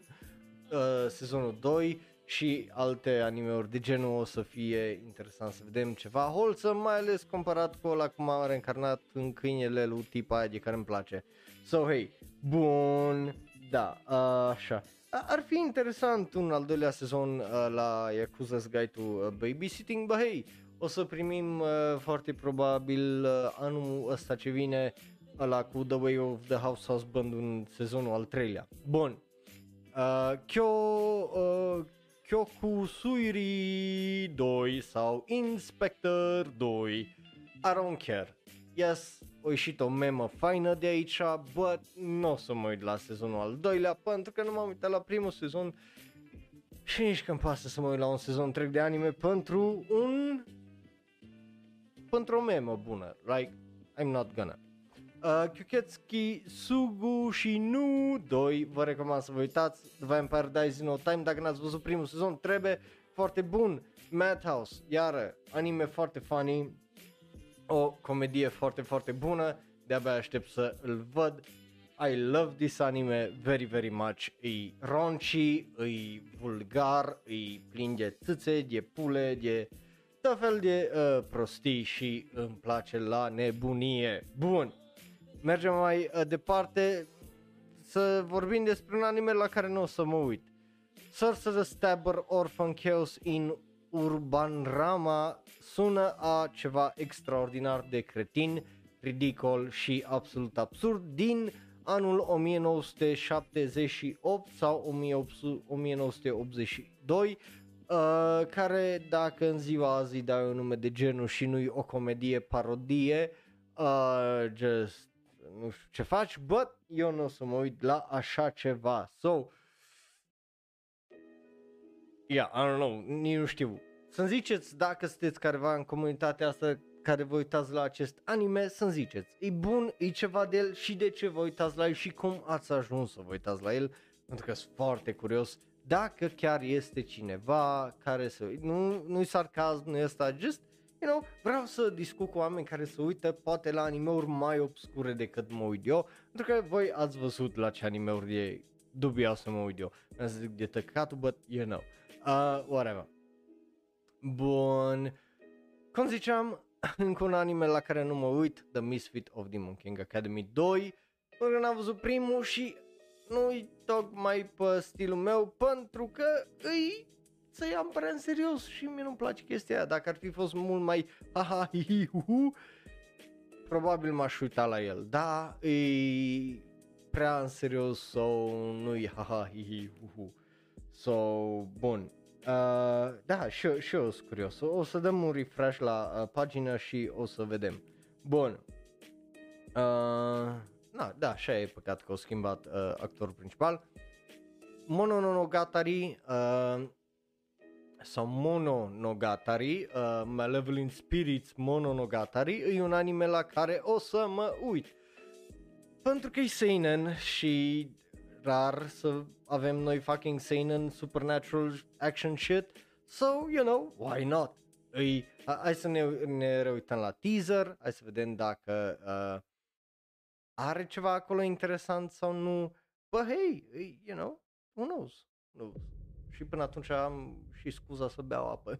sezonul 2 și alte anime-uri de genul o să fie interesant să vedem ceva wholesome, mai ales comparat cu ăla cum a reîncarnat în câinele lui tipa aia de care îmi place. So, hey, bun, da, uh, așa. A- Ar fi interesant un al doilea sezon uh, la Yakuza's Guide to uh, Babysitting, but hey, o să primim uh, foarte probabil uh, anul ăsta ce vine ăla cu The Way of the House Husband în sezonul al treilea. Bun. Uh, Kyo, uh, Kyokusuiri 2 sau Inspector 2 I don't care Yes, o ieșit o memă faină de aici But nu o să mă uit la sezonul al doilea Pentru că nu m-am uitat la primul sezon Și nici când pasă să mă uit la un sezon întreg de anime Pentru un Pentru o memă bună Like, I'm not gonna Uh, Kyuketsuki Sugu și Nu 2 Vă recomand să vă uitați The Vampire Dies in No Time Dacă n-ați văzut primul sezon trebuie Foarte bun Madhouse Iară Anime foarte funny O comedie foarte foarte bună De-abia aștept să îl văd I love this anime very, very much. E raunchy, e vulgar, e plin de țâțe, de pule, de tot fel de uh, prostii și îmi place la nebunie. Bun, mergem mai uh, departe să vorbim despre un anime la care nu o să mă uit. Sorcerer Stabber Orphan Chaos in Urban Rama sună a ceva extraordinar de cretin, ridicol și absolut absurd din anul 1978 sau 1800 1982 uh, care dacă în ziua azi îi dai un nume de genul și nu-i o comedie parodie uh, just nu știu ce faci, but eu nu o să mă uit la așa ceva. So, yeah, I don't know, nici nu știu. Să-mi ziceți dacă sunteți careva în comunitatea asta care vă uitați la acest anime, să-mi ziceți. E bun, e ceva de el și de ce vă uitați la el și cum ați ajuns să vă uitați la el, pentru că sunt foarte curios dacă chiar este cineva care să... Nu, nu-i sarcasm, nu e asta, just, you know, vreau să discut cu oameni care se uită poate la animeuri mai obscure decât mă uit eu, pentru că voi ați văzut la ce animeuri e dubios să mă uit eu. Nu să zic de tăcatul, but you know. Uh, whatever. Bun. Cum ziceam, încă un anime la care nu mă uit, The Misfit of Demon King Academy 2, pentru că n-am văzut primul și nu-i tocmai pe stilul meu, pentru că îi să iau prea în serios și mie nu-mi place chestia aia. Dacă ar fi fost mult mai ha hi hi hu hu, probabil m-aș uita la el. Da, e prea în serios sau nu-i ha ha hi hi hu hu. So, bun. Uh, da, și eu, și eu sunt curios. O, o să dăm un refresh la uh, pagină și o să vedem. Bun. Uh, na, da, așa e păcat că au schimbat uh, actorul principal. Mononogatari uh, sau Mononogatari, uh, Malevolent Spirits Mononogatari, e un anime la care o să mă uit. Pentru că e seinen și rar să avem noi fucking seinen supernatural action shit. So, you know, why not? Îi, hai să ne, ne reuităm la teaser, hai să vedem dacă uh, are ceva acolo interesant sau nu. But hey, you know, who knows? Who knows? Și până atunci am și scuza să beau apă.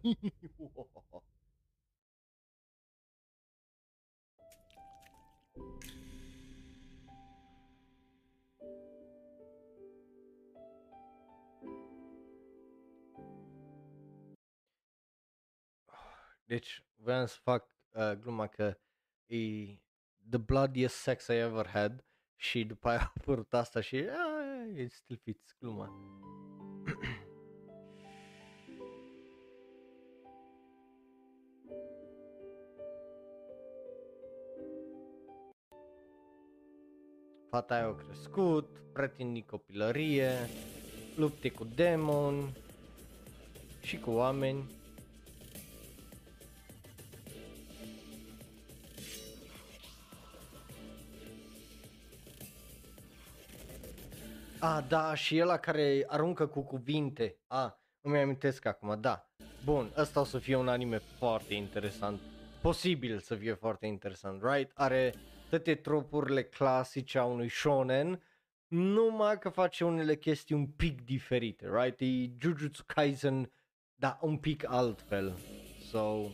Deci, vreau să fac uh, gluma că e the bloodiest sex I ever had și după aia a apărut asta și ah, it still fits gluma. Fata aia a crescut, pretinde copilărie, lupte cu demoni și cu oameni. A, da, și ăla care aruncă cu cuvinte. A, îmi amintesc acum, da. Bun, ăsta o să fie un anime foarte interesant. Posibil să fie foarte interesant, right? Are toate tropurile clasice a unui shonen, numai că face unele chestii un pic diferite, right? E Jujutsu Kaisen, da, un pic altfel. So,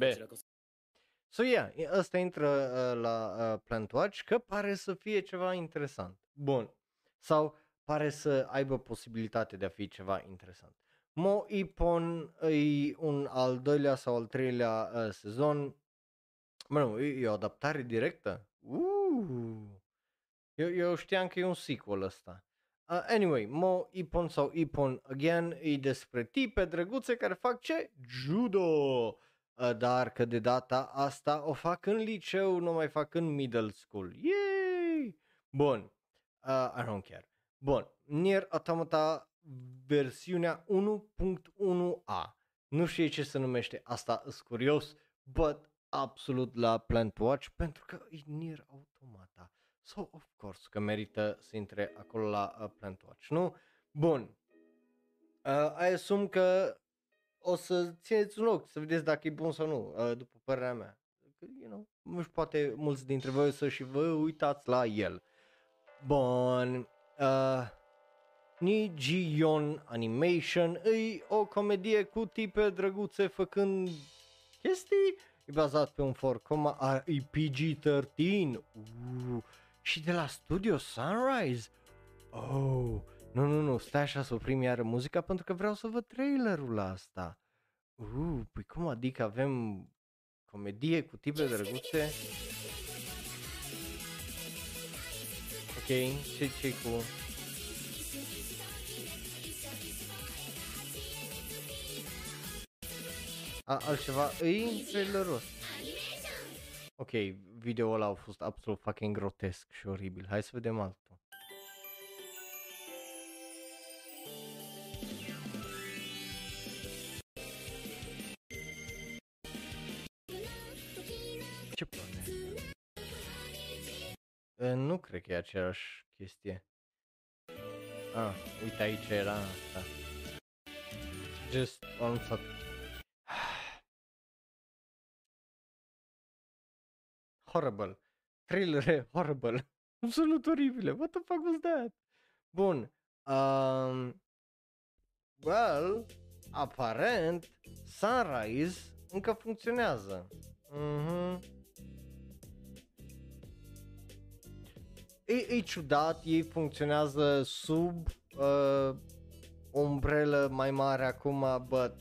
B. Deci, so, yeah, ăsta intră uh, la uh, Plantwatch că pare să fie ceva interesant. Bun. Sau pare să aibă posibilitate de a fi ceva interesant. Mo Ipon e un al doilea sau al treilea uh, sezon. Mă, nu, e, e o adaptare directă. Uh. Eu, eu știam că e un sequel ăsta. Uh, anyway, Mo Ipon sau Ipon Again e despre tipe drăguțe care fac ce? Judo! Uh, dar că de data asta o fac în liceu, nu mai fac în middle school. Yay! Bun. Uh, I don't care. Bun. Nier Automata versiunea 1.1a. Nu știu ce se numește asta, sunt curios, but absolut la Plant Watch pentru că e Nier Automata. So, of course, că merită să intre acolo la uh, Plant Watch, nu? Bun. Uh, I asum că o să țineți un loc să vedeți dacă e bun sau nu, uh, după părerea mea. Că, You know, nu știu, poate mulți dintre voi o să și vă uitați la el. Bun. Uh, Nijion Animation e o comedie cu tipe drăguțe făcând chestii. E bazat pe un forcoma a e PG-13. Uh, și de la Studio Sunrise. Oh, nu, nu, nu, stai așa să oprim iară muzica pentru că vreau să văd trailerul la asta. Uh, păi cum adică avem comedie cu tipe drăguțe? Ok, ce ce cu... A, altceva, îi trailerul ăsta. Ok, videoul ăla a fost absolut fucking grotesc și oribil. Hai să vedem altul. Nu cred că e aceeași chestie. Ah, uite aici era asta. Just am anunțat. Horrible. Thriller horrible. Absolut oribile. What the fuck was that? Bun. Um, well, aparent, Sunrise încă funcționează. Mhm. E, e ciudat, ei funcționează sub uh, o umbrelă mai mare acum, but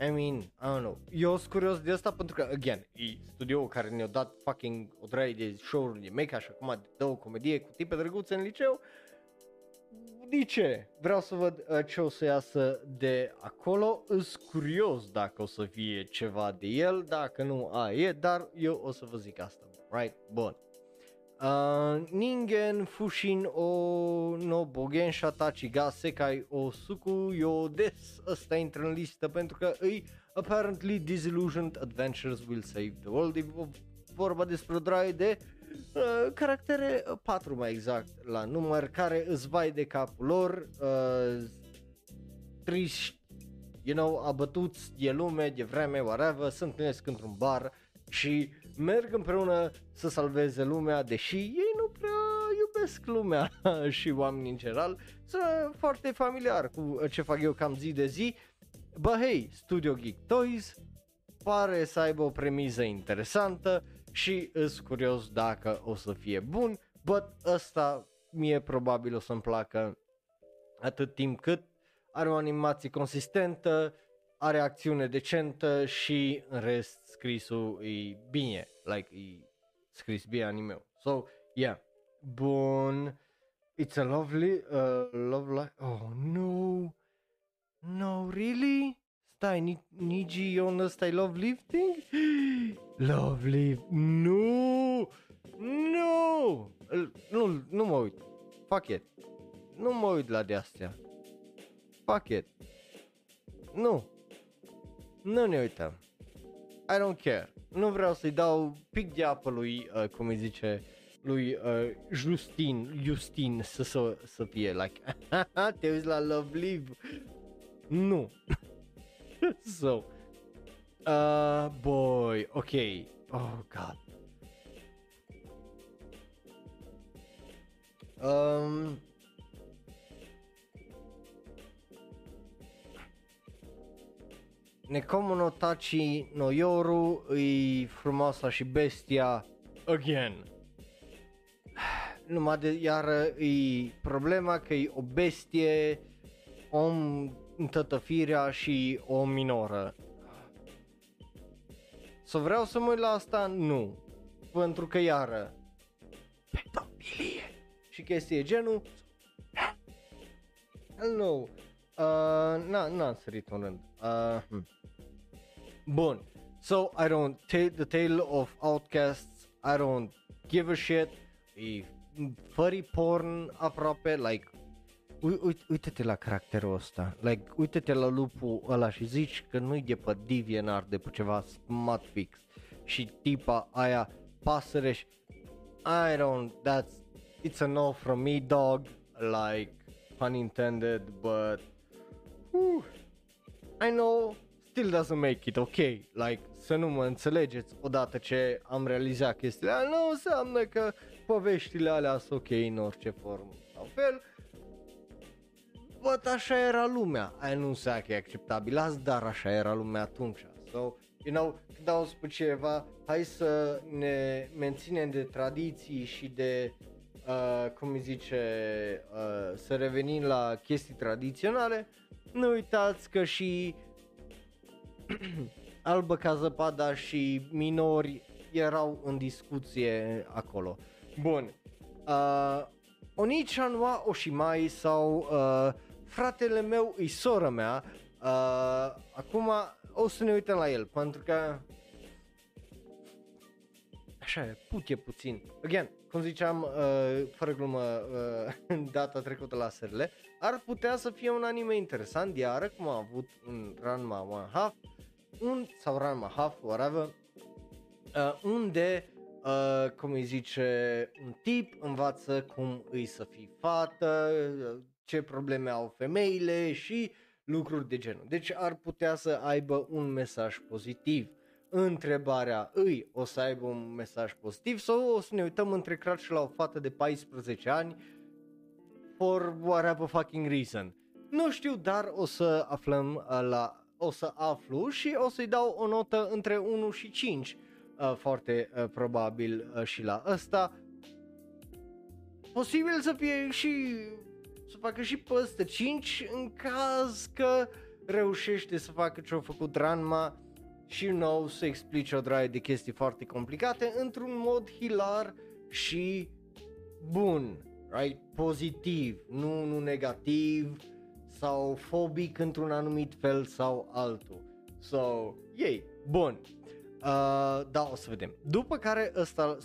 I mean, I don't know. Eu sunt curios de asta pentru că, again, e studio care ne-a dat fucking o draie de show-uri de make și acum dă o comedie cu tipe drăguțe în liceu. De ce? Vreau să văd uh, ce o să iasă de acolo. Îs curios dacă o să fie ceva de el, dacă nu, a, e, dar eu o să vă zic asta, right? Bun. Uh, ningen fushin o no bogen shatachi ga sekai o suku yo des ăsta intră în listă pentru că îi apparently disillusioned adventures will save the world. E vorba despre o draie de uh, caractere uh, patru mai exact la număr care îți vai de capul lor uh, triști you know, abătuți de lume, de vreme, whatever, se întâlnesc într-un bar și merg împreună să salveze lumea, deși ei nu prea iubesc lumea și oamenii în general, sunt foarte familiar cu ce fac eu cam zi de zi. But hey, Studio Geek Toys pare să aibă o premiză interesantă și îs curios dacă o să fie bun, but ăsta mie probabil o să-mi placă atât timp cât are o animație consistentă, are acțiune decentă și în rest scrisul e bine, like e scris bine anime So, yeah. Bun. It's a lovely, uh, lovely, oh no, no, really? Stai, Ni- Niji Ion ăsta e love lifting? Love lift, nu, nu, nu, nu mă uit, fuck it, nu mă uit la de astea, fuck it, nu, nu ne uităm. I don't care. Nu vreau să-i dau pic de apă lui, uh, cum îi zice, lui uh, Justin, Justin să, să, să fie like, te uiți la Love Live? Nu. so, uh, boy, ok, oh god. Um, Nekomo no Tachi no Yoru e frumoasa și bestia again. Numai de iară e problema că e o bestie, om întătăfirea și o minoră. Să vreau să mă uit la asta? Nu. Pentru că iară pedofilie și chestie genul Hello. Uh, na, n-am sărit un rând. Uh, hmm. Bun. So I don't take the tale of outcasts. I don't give a shit. E furry porn aproape, like uite, uite-te la caracterul ăsta, like, uite-te la lupul ăla și zici că nu-i de pe DeviantArt, de pe ceva smart fix și tipa aia pasăre și I don't, that's, it's a no from me dog, like, pun intended, but, whew, I know, still doesn't make it okay, like, să nu mă înțelegeți odată ce am realizat chestiile alea, nu înseamnă că poveștile alea sunt ok în orice formă sau fel, But așa era lumea, aia nu înseamnă că e acceptabil. Azi, dar așa era lumea atunci. So, you know, când auzi pe cineva, hai să ne menținem de tradiții și de, uh, cum îi zice, uh, să revenim la chestii tradiționale, nu uitați că și Albă ca zăpada și minori erau în discuție acolo. Bun. Uh, Onichan wa Oshimai sau uh, fratele meu îi sora mea. Uh, acum o să ne uităm la el pentru că așa e, putie puțin. Again, cum ziceam, uh, fără glumă, uh, data trecută la serile, ar putea să fie un anime interesant, iar cum a avut un Ranma One Half, un, sau Ranma Half, whatever, uh, unde, uh, cum îi zice, un tip învață cum îi să fii fată, uh, ce probleme au femeile și lucruri de genul. Deci ar putea să aibă un mesaj pozitiv. Întrebarea îi o să aibă un mesaj pozitiv sau o să ne uităm între craci la o fată de 14 ani for whatever fucking reason. Nu știu, dar o să aflăm uh, la o să aflu și o să-i dau o notă între 1 și 5 uh, foarte uh, probabil uh, și la ăsta. Posibil să fie și să facă și peste 5 în caz că reușește să facă ce-a făcut Ranma și nou să explice o draie de chestii foarte complicate într-un mod hilar și bun, right? Pozitiv, nu, nu negativ sau fobic într-un anumit fel sau altul. So, yay, bun. Uh, da, o să vedem. După care ăsta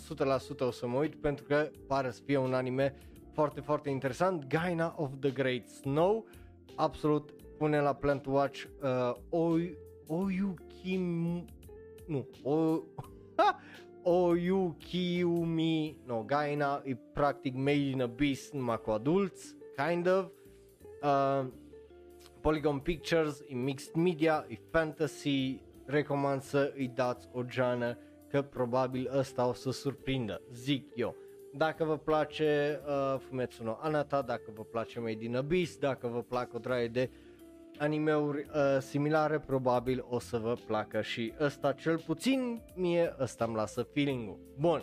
100% o să mă uit pentru că pare să fie un anime foarte, foarte interesant. Gaina of the Great Snow. Absolut pune la plan to watch uh, Oy, Oyukim... Nu, o, ha, Oyukiumi no Gaina e practic Made in Abyss numai cu adulți, kind of. Uh, Polygon Pictures, e mixed media, e fantasy, recomand să îi dați o geană că probabil ăsta o să surprindă, zic eu. Dacă vă place uh, Fumetsu no Anata, dacă vă place Made in Abyss, dacă vă plac o draie de animeuri uh, similare, probabil o să vă placă și ăsta cel puțin mie ăsta îmi lasă feeling-ul. Bun.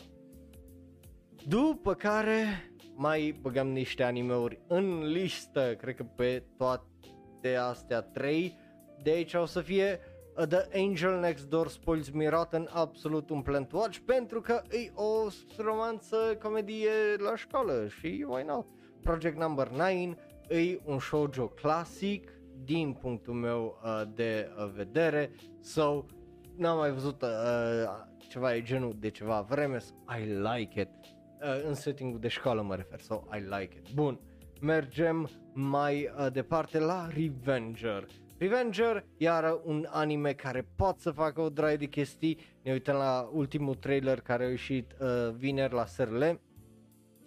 După care mai băgăm niște animeuri în listă, cred că pe toate astea trei. De aici o să fie uh, The Angel Next Door Spoils Me Rotten, absolut un plan to watch, pentru că e o romanță comedie la școală și why not? Project Number 9 e un shoujo clasic din punctul meu uh, de uh, vedere, so n-am mai văzut uh, ceva de genul de ceva vreme, so I like it, uh, în setting de școală mă refer, so I like it. Bun, mergem mai uh, departe la Revenger. Revenger, iar un anime care poate să facă o draie de chestii, ne uităm la ultimul trailer care a ieșit uh, vineri la SRL,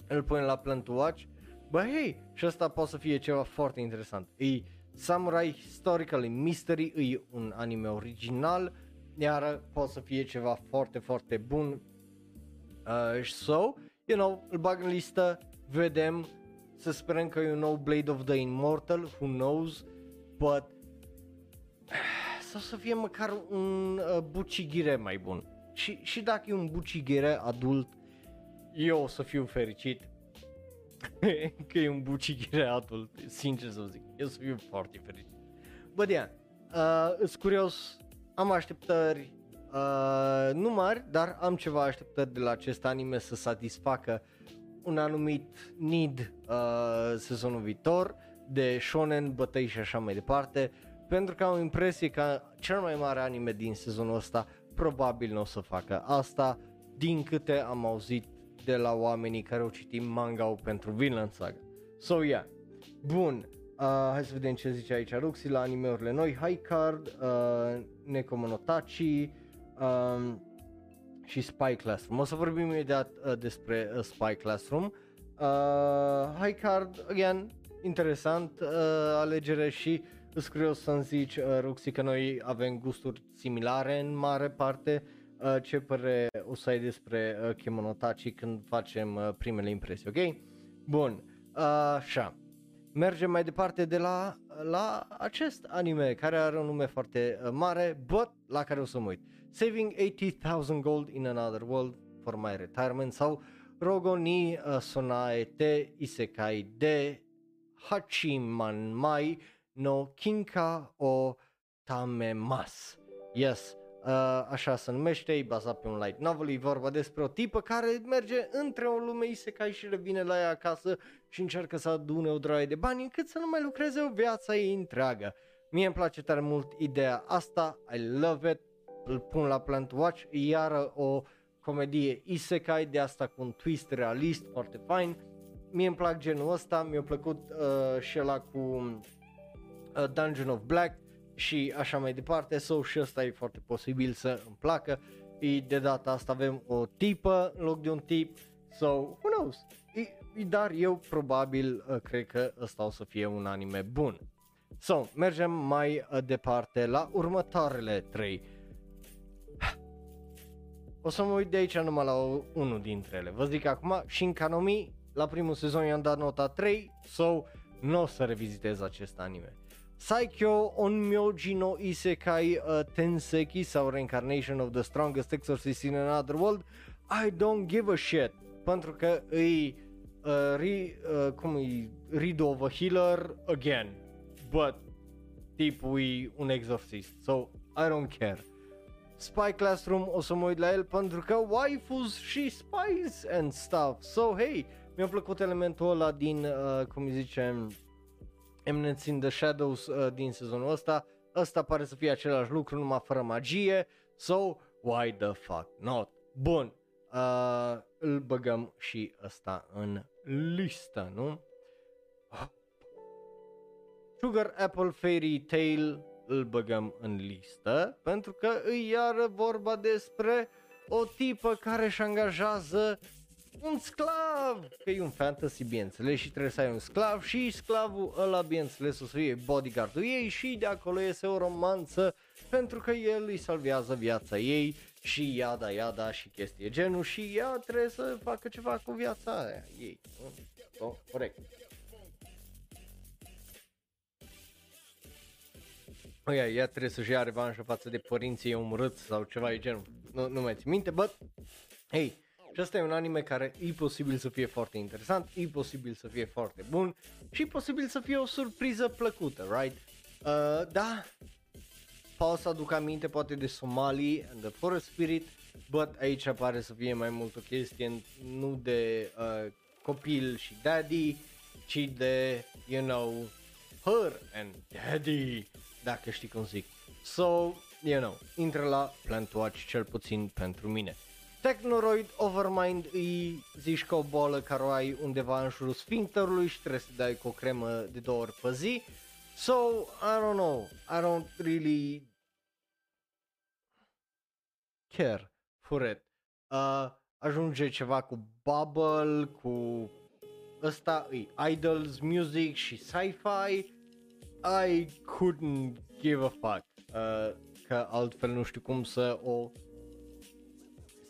îl punem la Plan to Watch, bă hei, și asta poate să fie ceva foarte interesant. E Samurai Historical Mystery, e un anime original, iar poate să fie ceva foarte, foarte bun. Uh, so, you know, îl bag în listă, vedem, să sperăm că e un nou Blade of the Immortal, who knows, but sau să fie măcar un uh, bucigire mai bun. Și, și dacă e un bucigire adult, eu o să fiu fericit că e un bucigire adult, sincer să zic. Eu să fiu foarte fericit. Bă, yeah, uh, sunt curios, am așteptări uh, nu mari, dar am ceva așteptări de la acest anime să satisfacă un anumit need uh, sezonul viitor de shonen, bătăi și așa mai departe, pentru că am impresie că cel mai mare anime din sezonul ăsta probabil nu o să facă asta, din câte am auzit de la oamenii care au citit manga pentru Vinland Saga. So, yeah. Bun, uh, hai să vedem ce zice aici Ruxi la animeurile noi, High Card, uh, Nekomonotachi, uh, și Spy Classroom. O să vorbim imediat uh, despre uh, Spy Classroom. Uh, high card, again, interesant uh, alegere și îți curios să-mi zici, uh, Roxy, că noi avem gusturi similare în mare parte. Uh, ce părere o să ai despre uh, Kemonotachi când facem uh, primele impresii, ok? Bun, uh, așa. Mergem mai departe de la, la acest anime care are un nume foarte uh, mare, but la care o să mă uit. Saving 80,000 gold in another world for my retirement sau Rogo ni uh, Sonae te Isekai de Hachiman Mai no Kinka o Tamemas. Yes, uh, așa se numește, e bazat pe un light novel, e vorba despre o tipă care merge între o lume isekai și revine la ea acasă și încearcă să adune o draie de bani încât să nu mai lucreze o viață ei întreagă. Mie îmi place tare mult ideea asta, I love it, îl pun la Plant Watch, e iară o comedie isekai de asta cu un twist realist foarte fain. Mie îmi plac genul ăsta, mi-a plăcut uh, și ăla cu uh, Dungeon of Black și așa mai departe, so și ăsta e foarte posibil să îmi placă. E, de data asta avem o tipă în loc de un tip, so who knows. E, e, dar eu probabil uh, cred că ăsta o să fie un anime bun. So, mergem mai uh, departe la următoarele trei. O să mă uit de aici numai la o- unul dintre ele. Vă zic acum, Shinkanomi, la primul sezon i-am dat nota 3, so nu o să revizitez acest anime. Saikyo Onmyoji no Isekai uh, Tenseki sau Reincarnation of the Strongest Exorcist in Another World I don't give a shit pentru că îi uh, re, uh, cum e Read of a Healer again. But tipul e un exorcist so I don't care. Spy Classroom o să mă uit la el pentru că waifus și spies and stuff. So hey mi-a plăcut elementul ăla din uh, cum îi zicem Eminence in the Shadows uh, din sezonul ăsta. Ăsta pare să fie același lucru, numai fără magie. So, why the fuck not? Bun, uh, îl băgăm și ăsta în listă, nu? Sugar Apple Fairy Tale îl băgăm în listă pentru că îi iară vorba despre o tipă care își angajează un sclav, că e un fantasy, bineînțeles, și trebuie să ai un sclav și sclavul ăla, bineînțeles, o să fie bodyguardul ei și de acolo iese o romanță pentru că el îi salvează viața ei și iada, iada și chestie genul și ea trebuie să facă ceva cu viața aia ei. nu? Oh, corect. Oh, yeah, ea trebuie să-și ia revanșă față de părinții ei omorâți sau ceva de genul. Nu, nu mai țin minte, but, hey, și asta e un anime care e posibil să fie foarte interesant, e posibil să fie foarte bun și e posibil să fie o surpriză plăcută, right? Uh, da, pot să aduc aminte poate de Somali and the Forest Spirit, but aici pare să fie mai mult o chestie nu de uh, copil și daddy, ci de, you know, her and daddy, dacă știi cum zic. So, you know, intră la Plant Watch cel puțin pentru mine. Technoroid Overmind îi zici că o boală care o ai undeva în jurul sfincterului și trebuie să dai cu o cremă de două ori pe zi. So, I don't know, I don't really care for it. Uh, ajunge ceva cu Bubble, cu ăsta e Idols, Music și Sci-Fi. I couldn't give a fuck. Uh, că altfel nu știu cum să o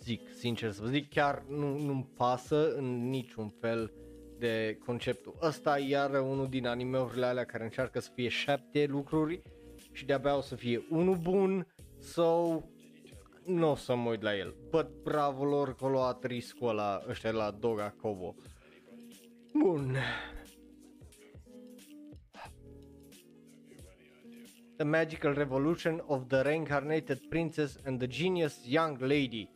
zic, sincer să vă zic, chiar nu, nu-mi pasă în niciun fel de conceptul ăsta, iar unul din animeurile alea care încearcă să fie șapte lucruri și de-abia o să fie unul bun, so nu o să mă uit la el. But bravo lor că au luat riscul ăla, ăștia la Doga Kobo. Bun. The Magical Revolution of the Reincarnated Princess and the Genius Young Lady.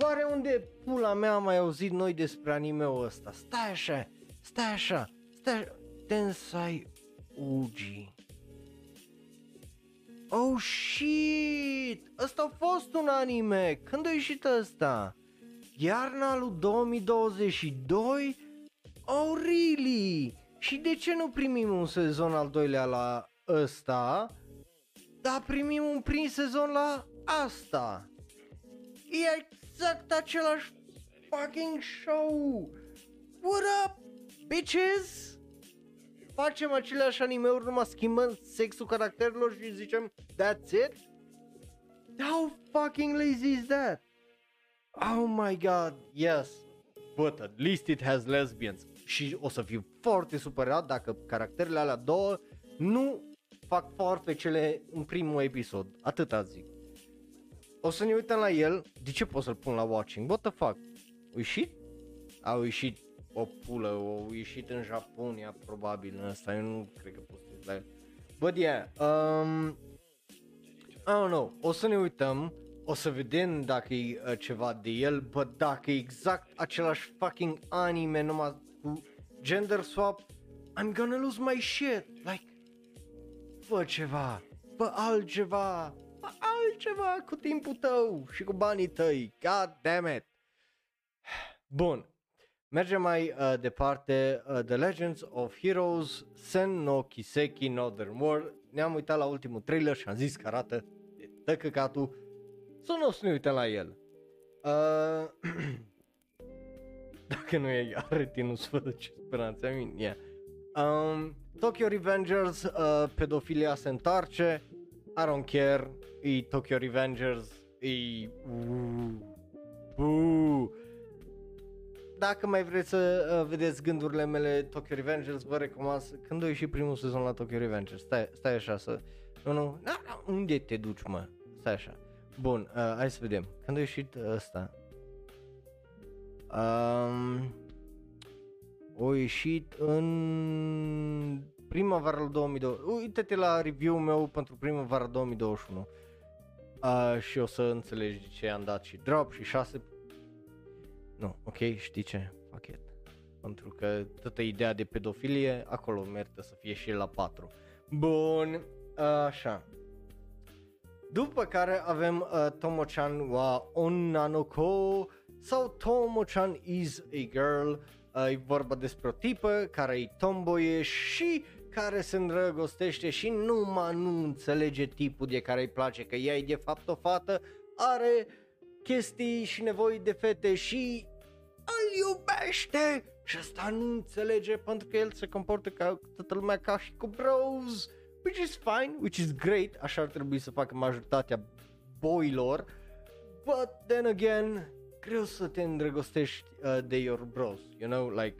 Oare unde pula mea am mai auzit noi despre anime-ul ăsta? Stai așa, stai așa, stai așa. Tensai Uji. Oh shit! Ăsta a fost un anime! Când a ieșit ăsta? Iarna lui 2022? Oh really? Și de ce nu primim un sezon al doilea la ăsta? Dar primim un prim sezon la asta. E exact același fucking show! What up, bitches? Facem aceleași anime-uri, numai schimbăm sexul caracterelor și zicem That's it? How fucking lazy is that? Oh my god, yes. But at least it has lesbians. Și o să fiu foarte supărat dacă caracterele alea două nu fac farfecele în primul episod. Atâta zic. O să ne uităm la el. De ce pot să-l pun la watching? What the fuck? A ieșit? Au ieșit o pulă, au ieșit în Japonia probabil în ăsta. Eu nu cred că pot să la But yeah, um, I don't know, o să ne uităm, o să vedem dacă e uh, ceva de el, but dacă e exact același fucking anime numai cu gender swap, I'm gonna lose my shit, like, fă ceva, fă altceva, fă altceva cu timpul tău și cu banii tăi, god damn it. Bun, mergem mai uh, departe, uh, The Legends of Heroes, Sen no Kiseki Northern War, ne-am uitat la ultimul trailer și am zis că arată de tăcăcatul, să nu o să ne uităm la el. Uh, dacă nu e Aretinul Sfântă, ce speranță, I mean, yeah. Um, Tokyo Revengers, uh, pedofilia se întoarce, I don't care, e Tokyo Revengers, e... Uh, uh. Dacă mai vreți să uh, vedeți gândurile mele Tokyo Revengers, vă recomand să... Când a ieșit primul sezon la Tokyo Revengers? Stai, stai așa să... Nu, nu, na, na, unde te duci, mă? Stai așa. Bun, uh, hai să vedem. Când a ieșit ăsta? Um, a ieșit în primăvara 2020. Uite-te la review-ul meu pentru primăvara 2021. Uh, și o să înțelegi de ce am dat și drop și 6 nu, ok, știi ce? Fuck it. Pentru că toată ideea de pedofilie, acolo merită să fie și la 4. Bun, așa. După care avem uh, Tomo-chan wa Onnanoko sau Tomo-chan is a girl. Uh, e vorba despre o tipă care e tomboieș și care se îndrăgostește și numai nu înțelege tipul de care îi place, că ea e de fapt o fată, are chestii și nevoi de fete și îl iubește. Și asta nu înțelege pentru că el se comportă ca toată lumea ca și cu bros, which is fine, which is great, așa ar trebui să facă majoritatea boilor, but then again, greu să te îndrăgostești uh, de your bros, you know, like,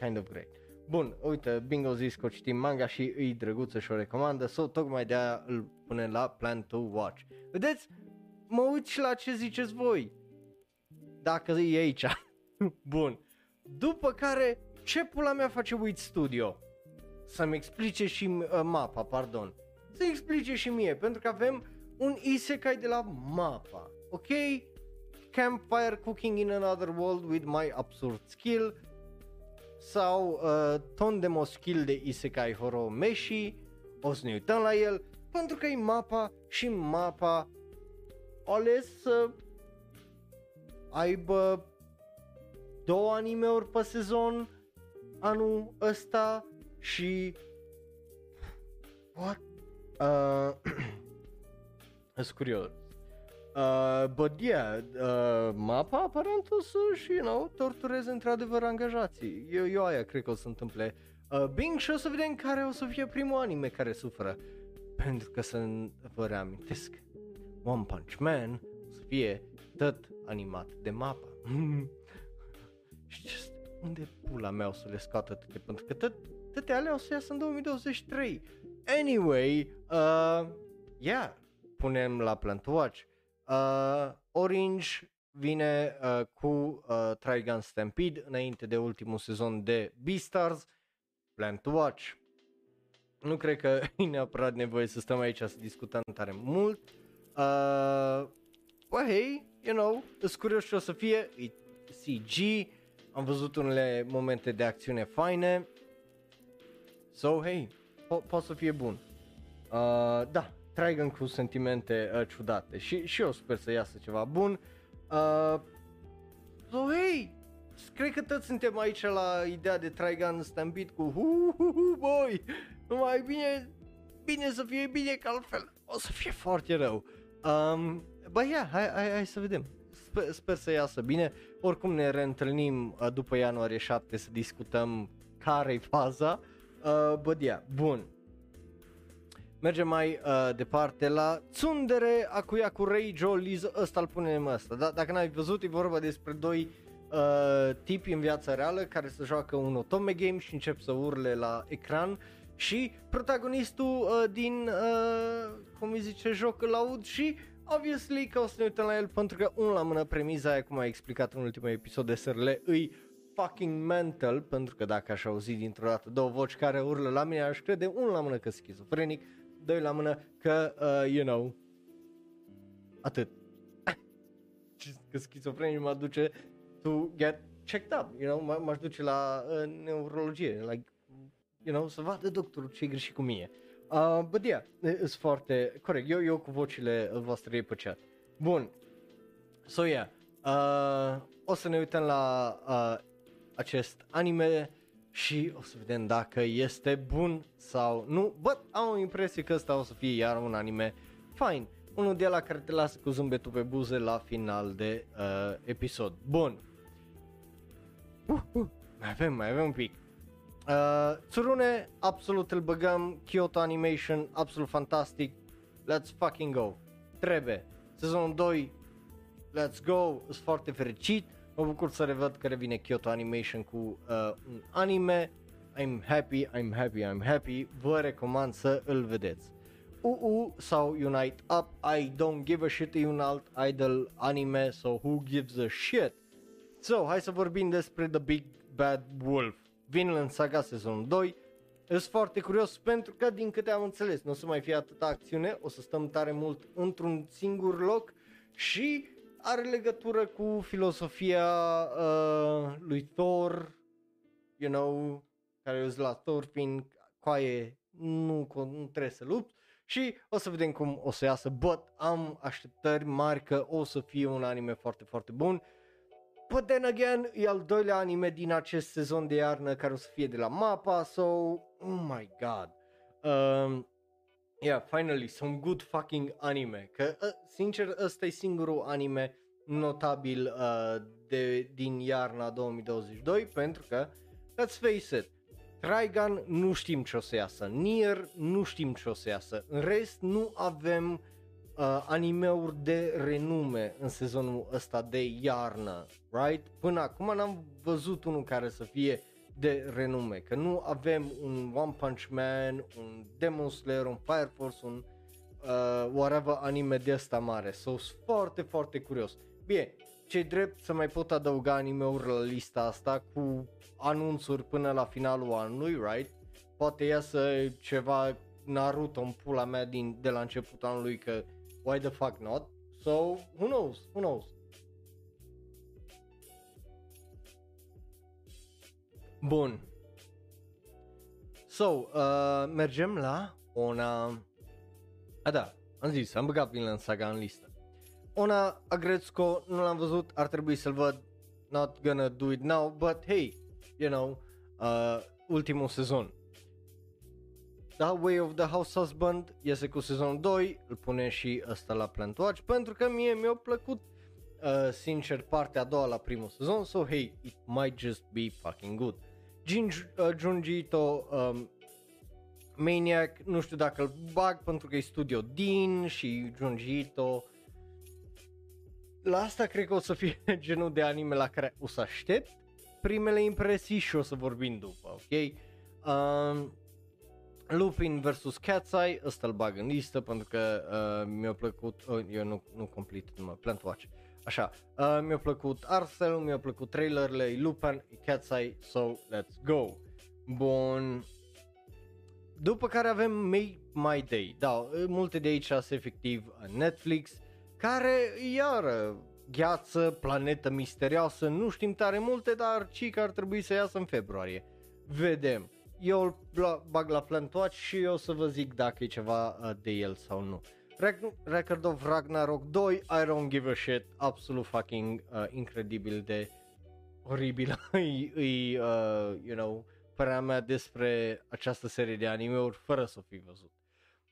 kind of great. Bun, uite, Bingo zis că citim manga și îi drăguță și o recomandă, so tocmai de aia îl pune la Plan to Watch. Vedeți? Mă uit și la ce ziceți voi. Dacă e aici. Bun. După care, ce pula mea face Wit Studio? Să-mi explice și uh, mapa, pardon. Să explice și mie, pentru că avem un isekai de la mapa, ok? Campfire Cooking in Another World with My Absurd Skill sau uh, Tondemo Skill de Isekai Horo Meshi, o să ne uităm la el, pentru că e mapa și mapa ales să aibă două anime-uri pe sezon anul ăsta și what? Uh, sunt curios. Uh, but yeah, uh, mapa aparent o să și, you know, tortureze într-adevăr angajații. Eu, eu aia cred că o să întâmple. Uh, Bing și o să vedem care o să fie primul anime care suferă. Pentru că să vă reamintesc, One Punch Man o să fie tot animat de mapa. și just, unde pula mea o să le scoată atâtea? Pentru că tot, toate alea o să iasă în 2023. Anyway, uh, yeah, punem la Plan to Watch. Uh, Orange vine uh, cu uh, Trigun Stampede înainte de ultimul sezon de Beastars. Plan to Watch. Nu cred că e neapărat nevoie să stăm aici să discutăm tare mult. Uh, well, hey, you know, sunt curios ce o să fie, e CG, am văzut unele momente de acțiune faine. So, hey, po- poate să fie bun. Uh, da, Trigun cu sentimente uh, ciudate și, și eu sper să iasă ceva bun. Uh, so, hey, cred că toți suntem aici la ideea de Trigun Stampede cu hu, hu, hu, boy, numai bine, bine să fie bine că altfel o să fie foarte rău. Um, Ba ia, hai, hai, hai să vedem. sper, sper să iasă bine. Oricum ne reîntâlnim uh, după ianuarie 7 să discutăm care-i faza. Uh, but yeah, bun. Mergem mai uh, departe la Tsundere Akuyaku Reijo Liz, ăsta îl punem ăsta, da? Dacă n-ai văzut, e vorba despre doi uh, tipi în viața reală care se joacă un otome game și încep să urle la ecran și protagonistul uh, din, uh, cum îi zice, joc îl aud și obviously că o să ne uităm la el pentru că unul la mână premiza aia, cum a explicat în ultimul episod de SRL, îi fucking mental, pentru că dacă aș auzi dintr-o dată două voci care urlă la mine, aș crede unul la mână că schizofrenic, doi la mână că, uh, you know, atât. că schizofrenic mă duce to get checked up, you know, m- m-aș duce la uh, neurologie, like, you know, să vadă doctorul ce e greșit cu mine. Uh, but yeah, e foarte corect, eu, eu cu vocile voastre pe chat. Bun, so yeah, uh, o să ne uităm la uh, acest anime și o să vedem dacă este bun sau nu, but am o impresie că ăsta o să fie iar un anime fine, unul de la care te lasă cu zâmbetul pe buze la final de uh, episod. Bun. Uh, uh, mai avem, mai avem un pic. Uh, Tsurune, absolut îl băgăm, Kyoto Animation, absolut fantastic, let's fucking go. Trebuie. Sezonul 2, let's go, sunt foarte fericit, mă bucur să revăd că revine Kyoto Animation cu uh, un anime, I'm happy, I'm happy, I'm happy, vă recomand să îl vedeți. UU sau Unite Up, I don't give a shit, e un alt idol anime, so who gives a shit? So, hai să vorbim despre The Big Bad Wolf. Vinland Saga sezonul 2. Sunt foarte curios pentru că, din câte am înțeles, nu o să mai fie atâta acțiune, o să stăm tare mult într-un singur loc și are legătură cu filosofia uh, lui Thor, you know, care e la Thor fiind coaie, nu, nu trebuie să lupt și o să vedem cum o să iasă, but am așteptări mari că o să fie un anime foarte, foarte bun. But then again, e al doilea anime din acest sezon de iarnă care o să fie de la MAPA, so, oh my god. Um, yeah, finally, some good fucking anime. Că, uh, sincer, ăsta e singurul anime notabil uh, de, din iarna 2022, pentru că, let's face it, Trigun nu știm ce o să iasă, Nier nu știm ce o să iasă, în rest nu avem uh, animeuri de renume în sezonul ăsta de iarnă, right? Până acum n-am văzut unul care să fie de renume, că nu avem un One Punch Man, un Demon Slayer, un Fire Force, un uh, whatever anime de ăsta mare, so sunt foarte, foarte curios. Bine, ce drept să mai pot adăuga anime-uri la lista asta cu anunțuri până la finalul anului, right? Poate iasă ceva Naruto în pula mea din, de la începutul anului că why the fuck not? So, who knows, who knows? Bun. So, uh, mergem la una... A, da, am zis, am băgat Vinland Saga în listă. Ona Agrețco, nu l-am văzut, ar trebui să-l văd, not gonna do it now, but hey, you know, uh, ultimul sezon. The Way of the House Husband iese cu sezonul 2, îl pune și ăsta la Plant Watch, pentru că mie mi-a plăcut uh, sincer partea a doua la primul sezon, so hey, it might just be fucking good. Jin, uh, Junji Ito, um, Maniac, nu știu dacă îl bag pentru că e studio Din și Junji Ito, la asta cred că o să fie genul de anime la care o să aștept primele impresii și o să vorbim după, ok? Um, Lupin vs. Cat's Eye, ăsta îl bag în listă pentru că uh, mi-a plăcut, uh, eu nu, nu complet numai Plant Watch, așa, uh, mi-a plăcut Arcel, mi-a plăcut trailerele, e Lupin, e Cat's Eye, so let's go. Bun, după care avem May My Day, da, multe de aici sunt efectiv Netflix, care iară gheață, planetă misterioasă, nu știm tare multe, dar că ar trebui să iasă în februarie. Vedem. Eu îl bag la Watch și eu o să vă zic dacă e ceva uh, de el sau nu. Record of Ragnarok 2, I don't give a shit, absolut fucking uh, incredibil de oribil e, e uh, you know, părerea mea despre această serie de anime-uri fără să o fi văzut.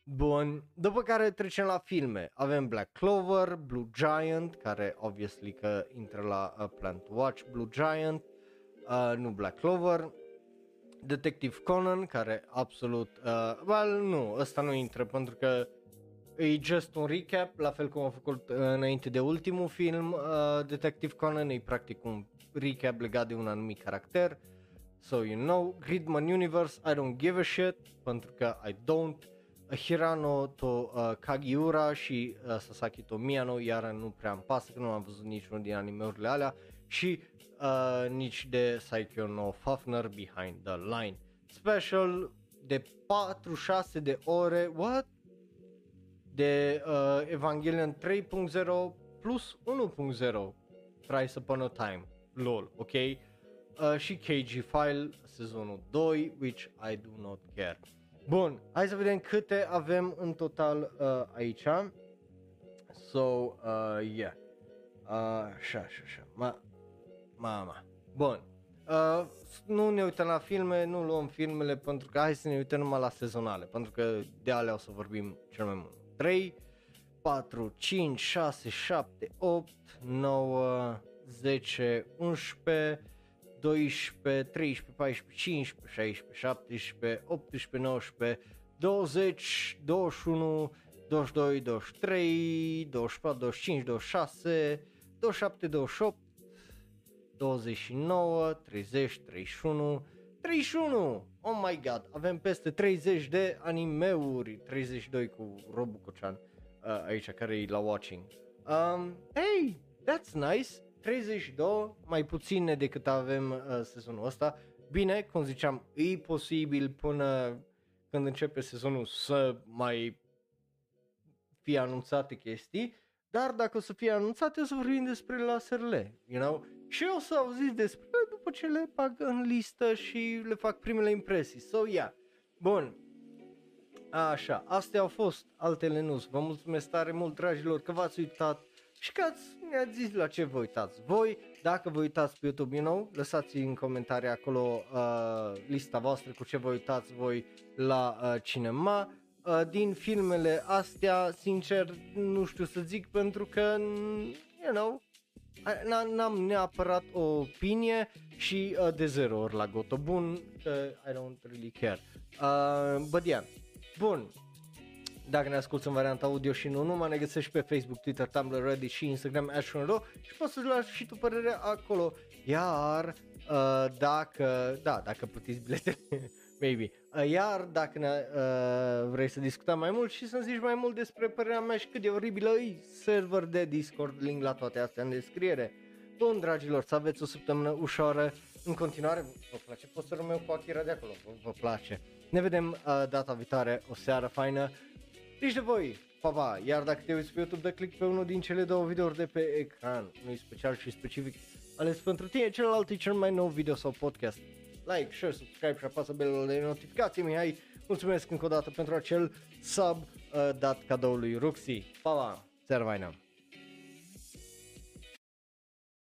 Bun, după care trecem la filme. Avem Black Clover, Blue Giant, care obviously că intră la uh, Plan to Watch, Blue Giant, uh, nu Black Clover, Detective Conan, care absolut, uh, well, nu, ăsta nu intră pentru că e just un recap, la fel cum am făcut uh, înainte de ultimul film, uh, Detective Conan e practic un recap legat de un anumit caracter. So you know, Gridman Universe, I don't give a shit, pentru că I don't. Hirano to uh, Kagiura și uh, Sasaki to Miyano, iar nu prea îmi pasă că nu am văzut niciunul din animeurile alea și uh, nici de Saikyo no Fafner Behind the Line. Special de 4-6 de ore, what? De uh, Evangelion 3.0 plus 1.0 Thrice Upon a Time, lol, ok? Uh, și KG File sezonul 2, which I do not care. Bun, hai să vedem câte avem în total uh, aici. So, uh, yeah. Uh, așa, așa, așa. Ma, mama. Bun. Uh, nu ne uităm la filme, nu luăm filmele pentru că hai să ne uităm numai la sezonale, pentru că de alea o să vorbim cel mai mult. 3, 4, 5, 6, 7, 8, 9, 10, 11, 12, 13, 14, 15, 16, 17, 18, 19, 20, 21, 22, 23, 24, 25, 26, 27, 28, 29, 30, 31, 31! Oh my god, avem peste 30 de animeuri, 32 cu Robu Cocean uh, aici care e la watching. Um, hey, that's nice! 32, mai puține decât avem uh, sezonul ăsta. Bine, cum ziceam, e posibil până când începe sezonul să mai fie anunțate chestii, dar dacă o să fie anunțate, o să vorbim despre la SRL, you know? Și o să auziți despre ele după ce le bag în listă și le fac primele impresii. So, yeah. Bun. Așa, astea au fost altele nu. Vă mulțumesc tare mult, dragilor, că v-ați uitat și că ați, ne-ați zis la ce vă uitați voi. Dacă vă uitați pe YouTube, you know, lăsați în comentarii acolo uh, lista voastră cu ce vă uitați voi la uh, cinema. Uh, din filmele astea, sincer, nu știu să zic pentru că, you know, n-am neapărat o opinie și uh, de zero ori la goto bun, că I don't really care. Uh, but yeah, bun, dacă ne asculti în varianta audio și nu numai, ne găsești pe Facebook, Twitter, Tumblr, Reddit și Instagram, Ashron și poți să-ți lași și tu părerea acolo. Iar uh, dacă, da, dacă plătiți biletele, maybe. Uh, iar dacă ne, uh, vrei să discutăm mai mult și să-mi zici mai mult despre părerea mea și cât de oribilă e server de Discord, link la toate astea în descriere. Bun, dragilor, să aveți o săptămână ușoară. În continuare, vă place posterul meu cu Akira de acolo, vă, vă place. Ne vedem uh, data viitoare, o seară faină. Deci de voi, pa, pa, iar dacă te uiți pe YouTube, dă click pe unul din cele două videouri de pe ecran, unul special și specific ales pentru tine, celălalt e cel mai nou video sau podcast. Like, share, subscribe și apasă belul de notificații, Mihai. Mulțumesc încă o dată pentru acel sub uh, dat cadoului Ruxi. Pa, pa, seara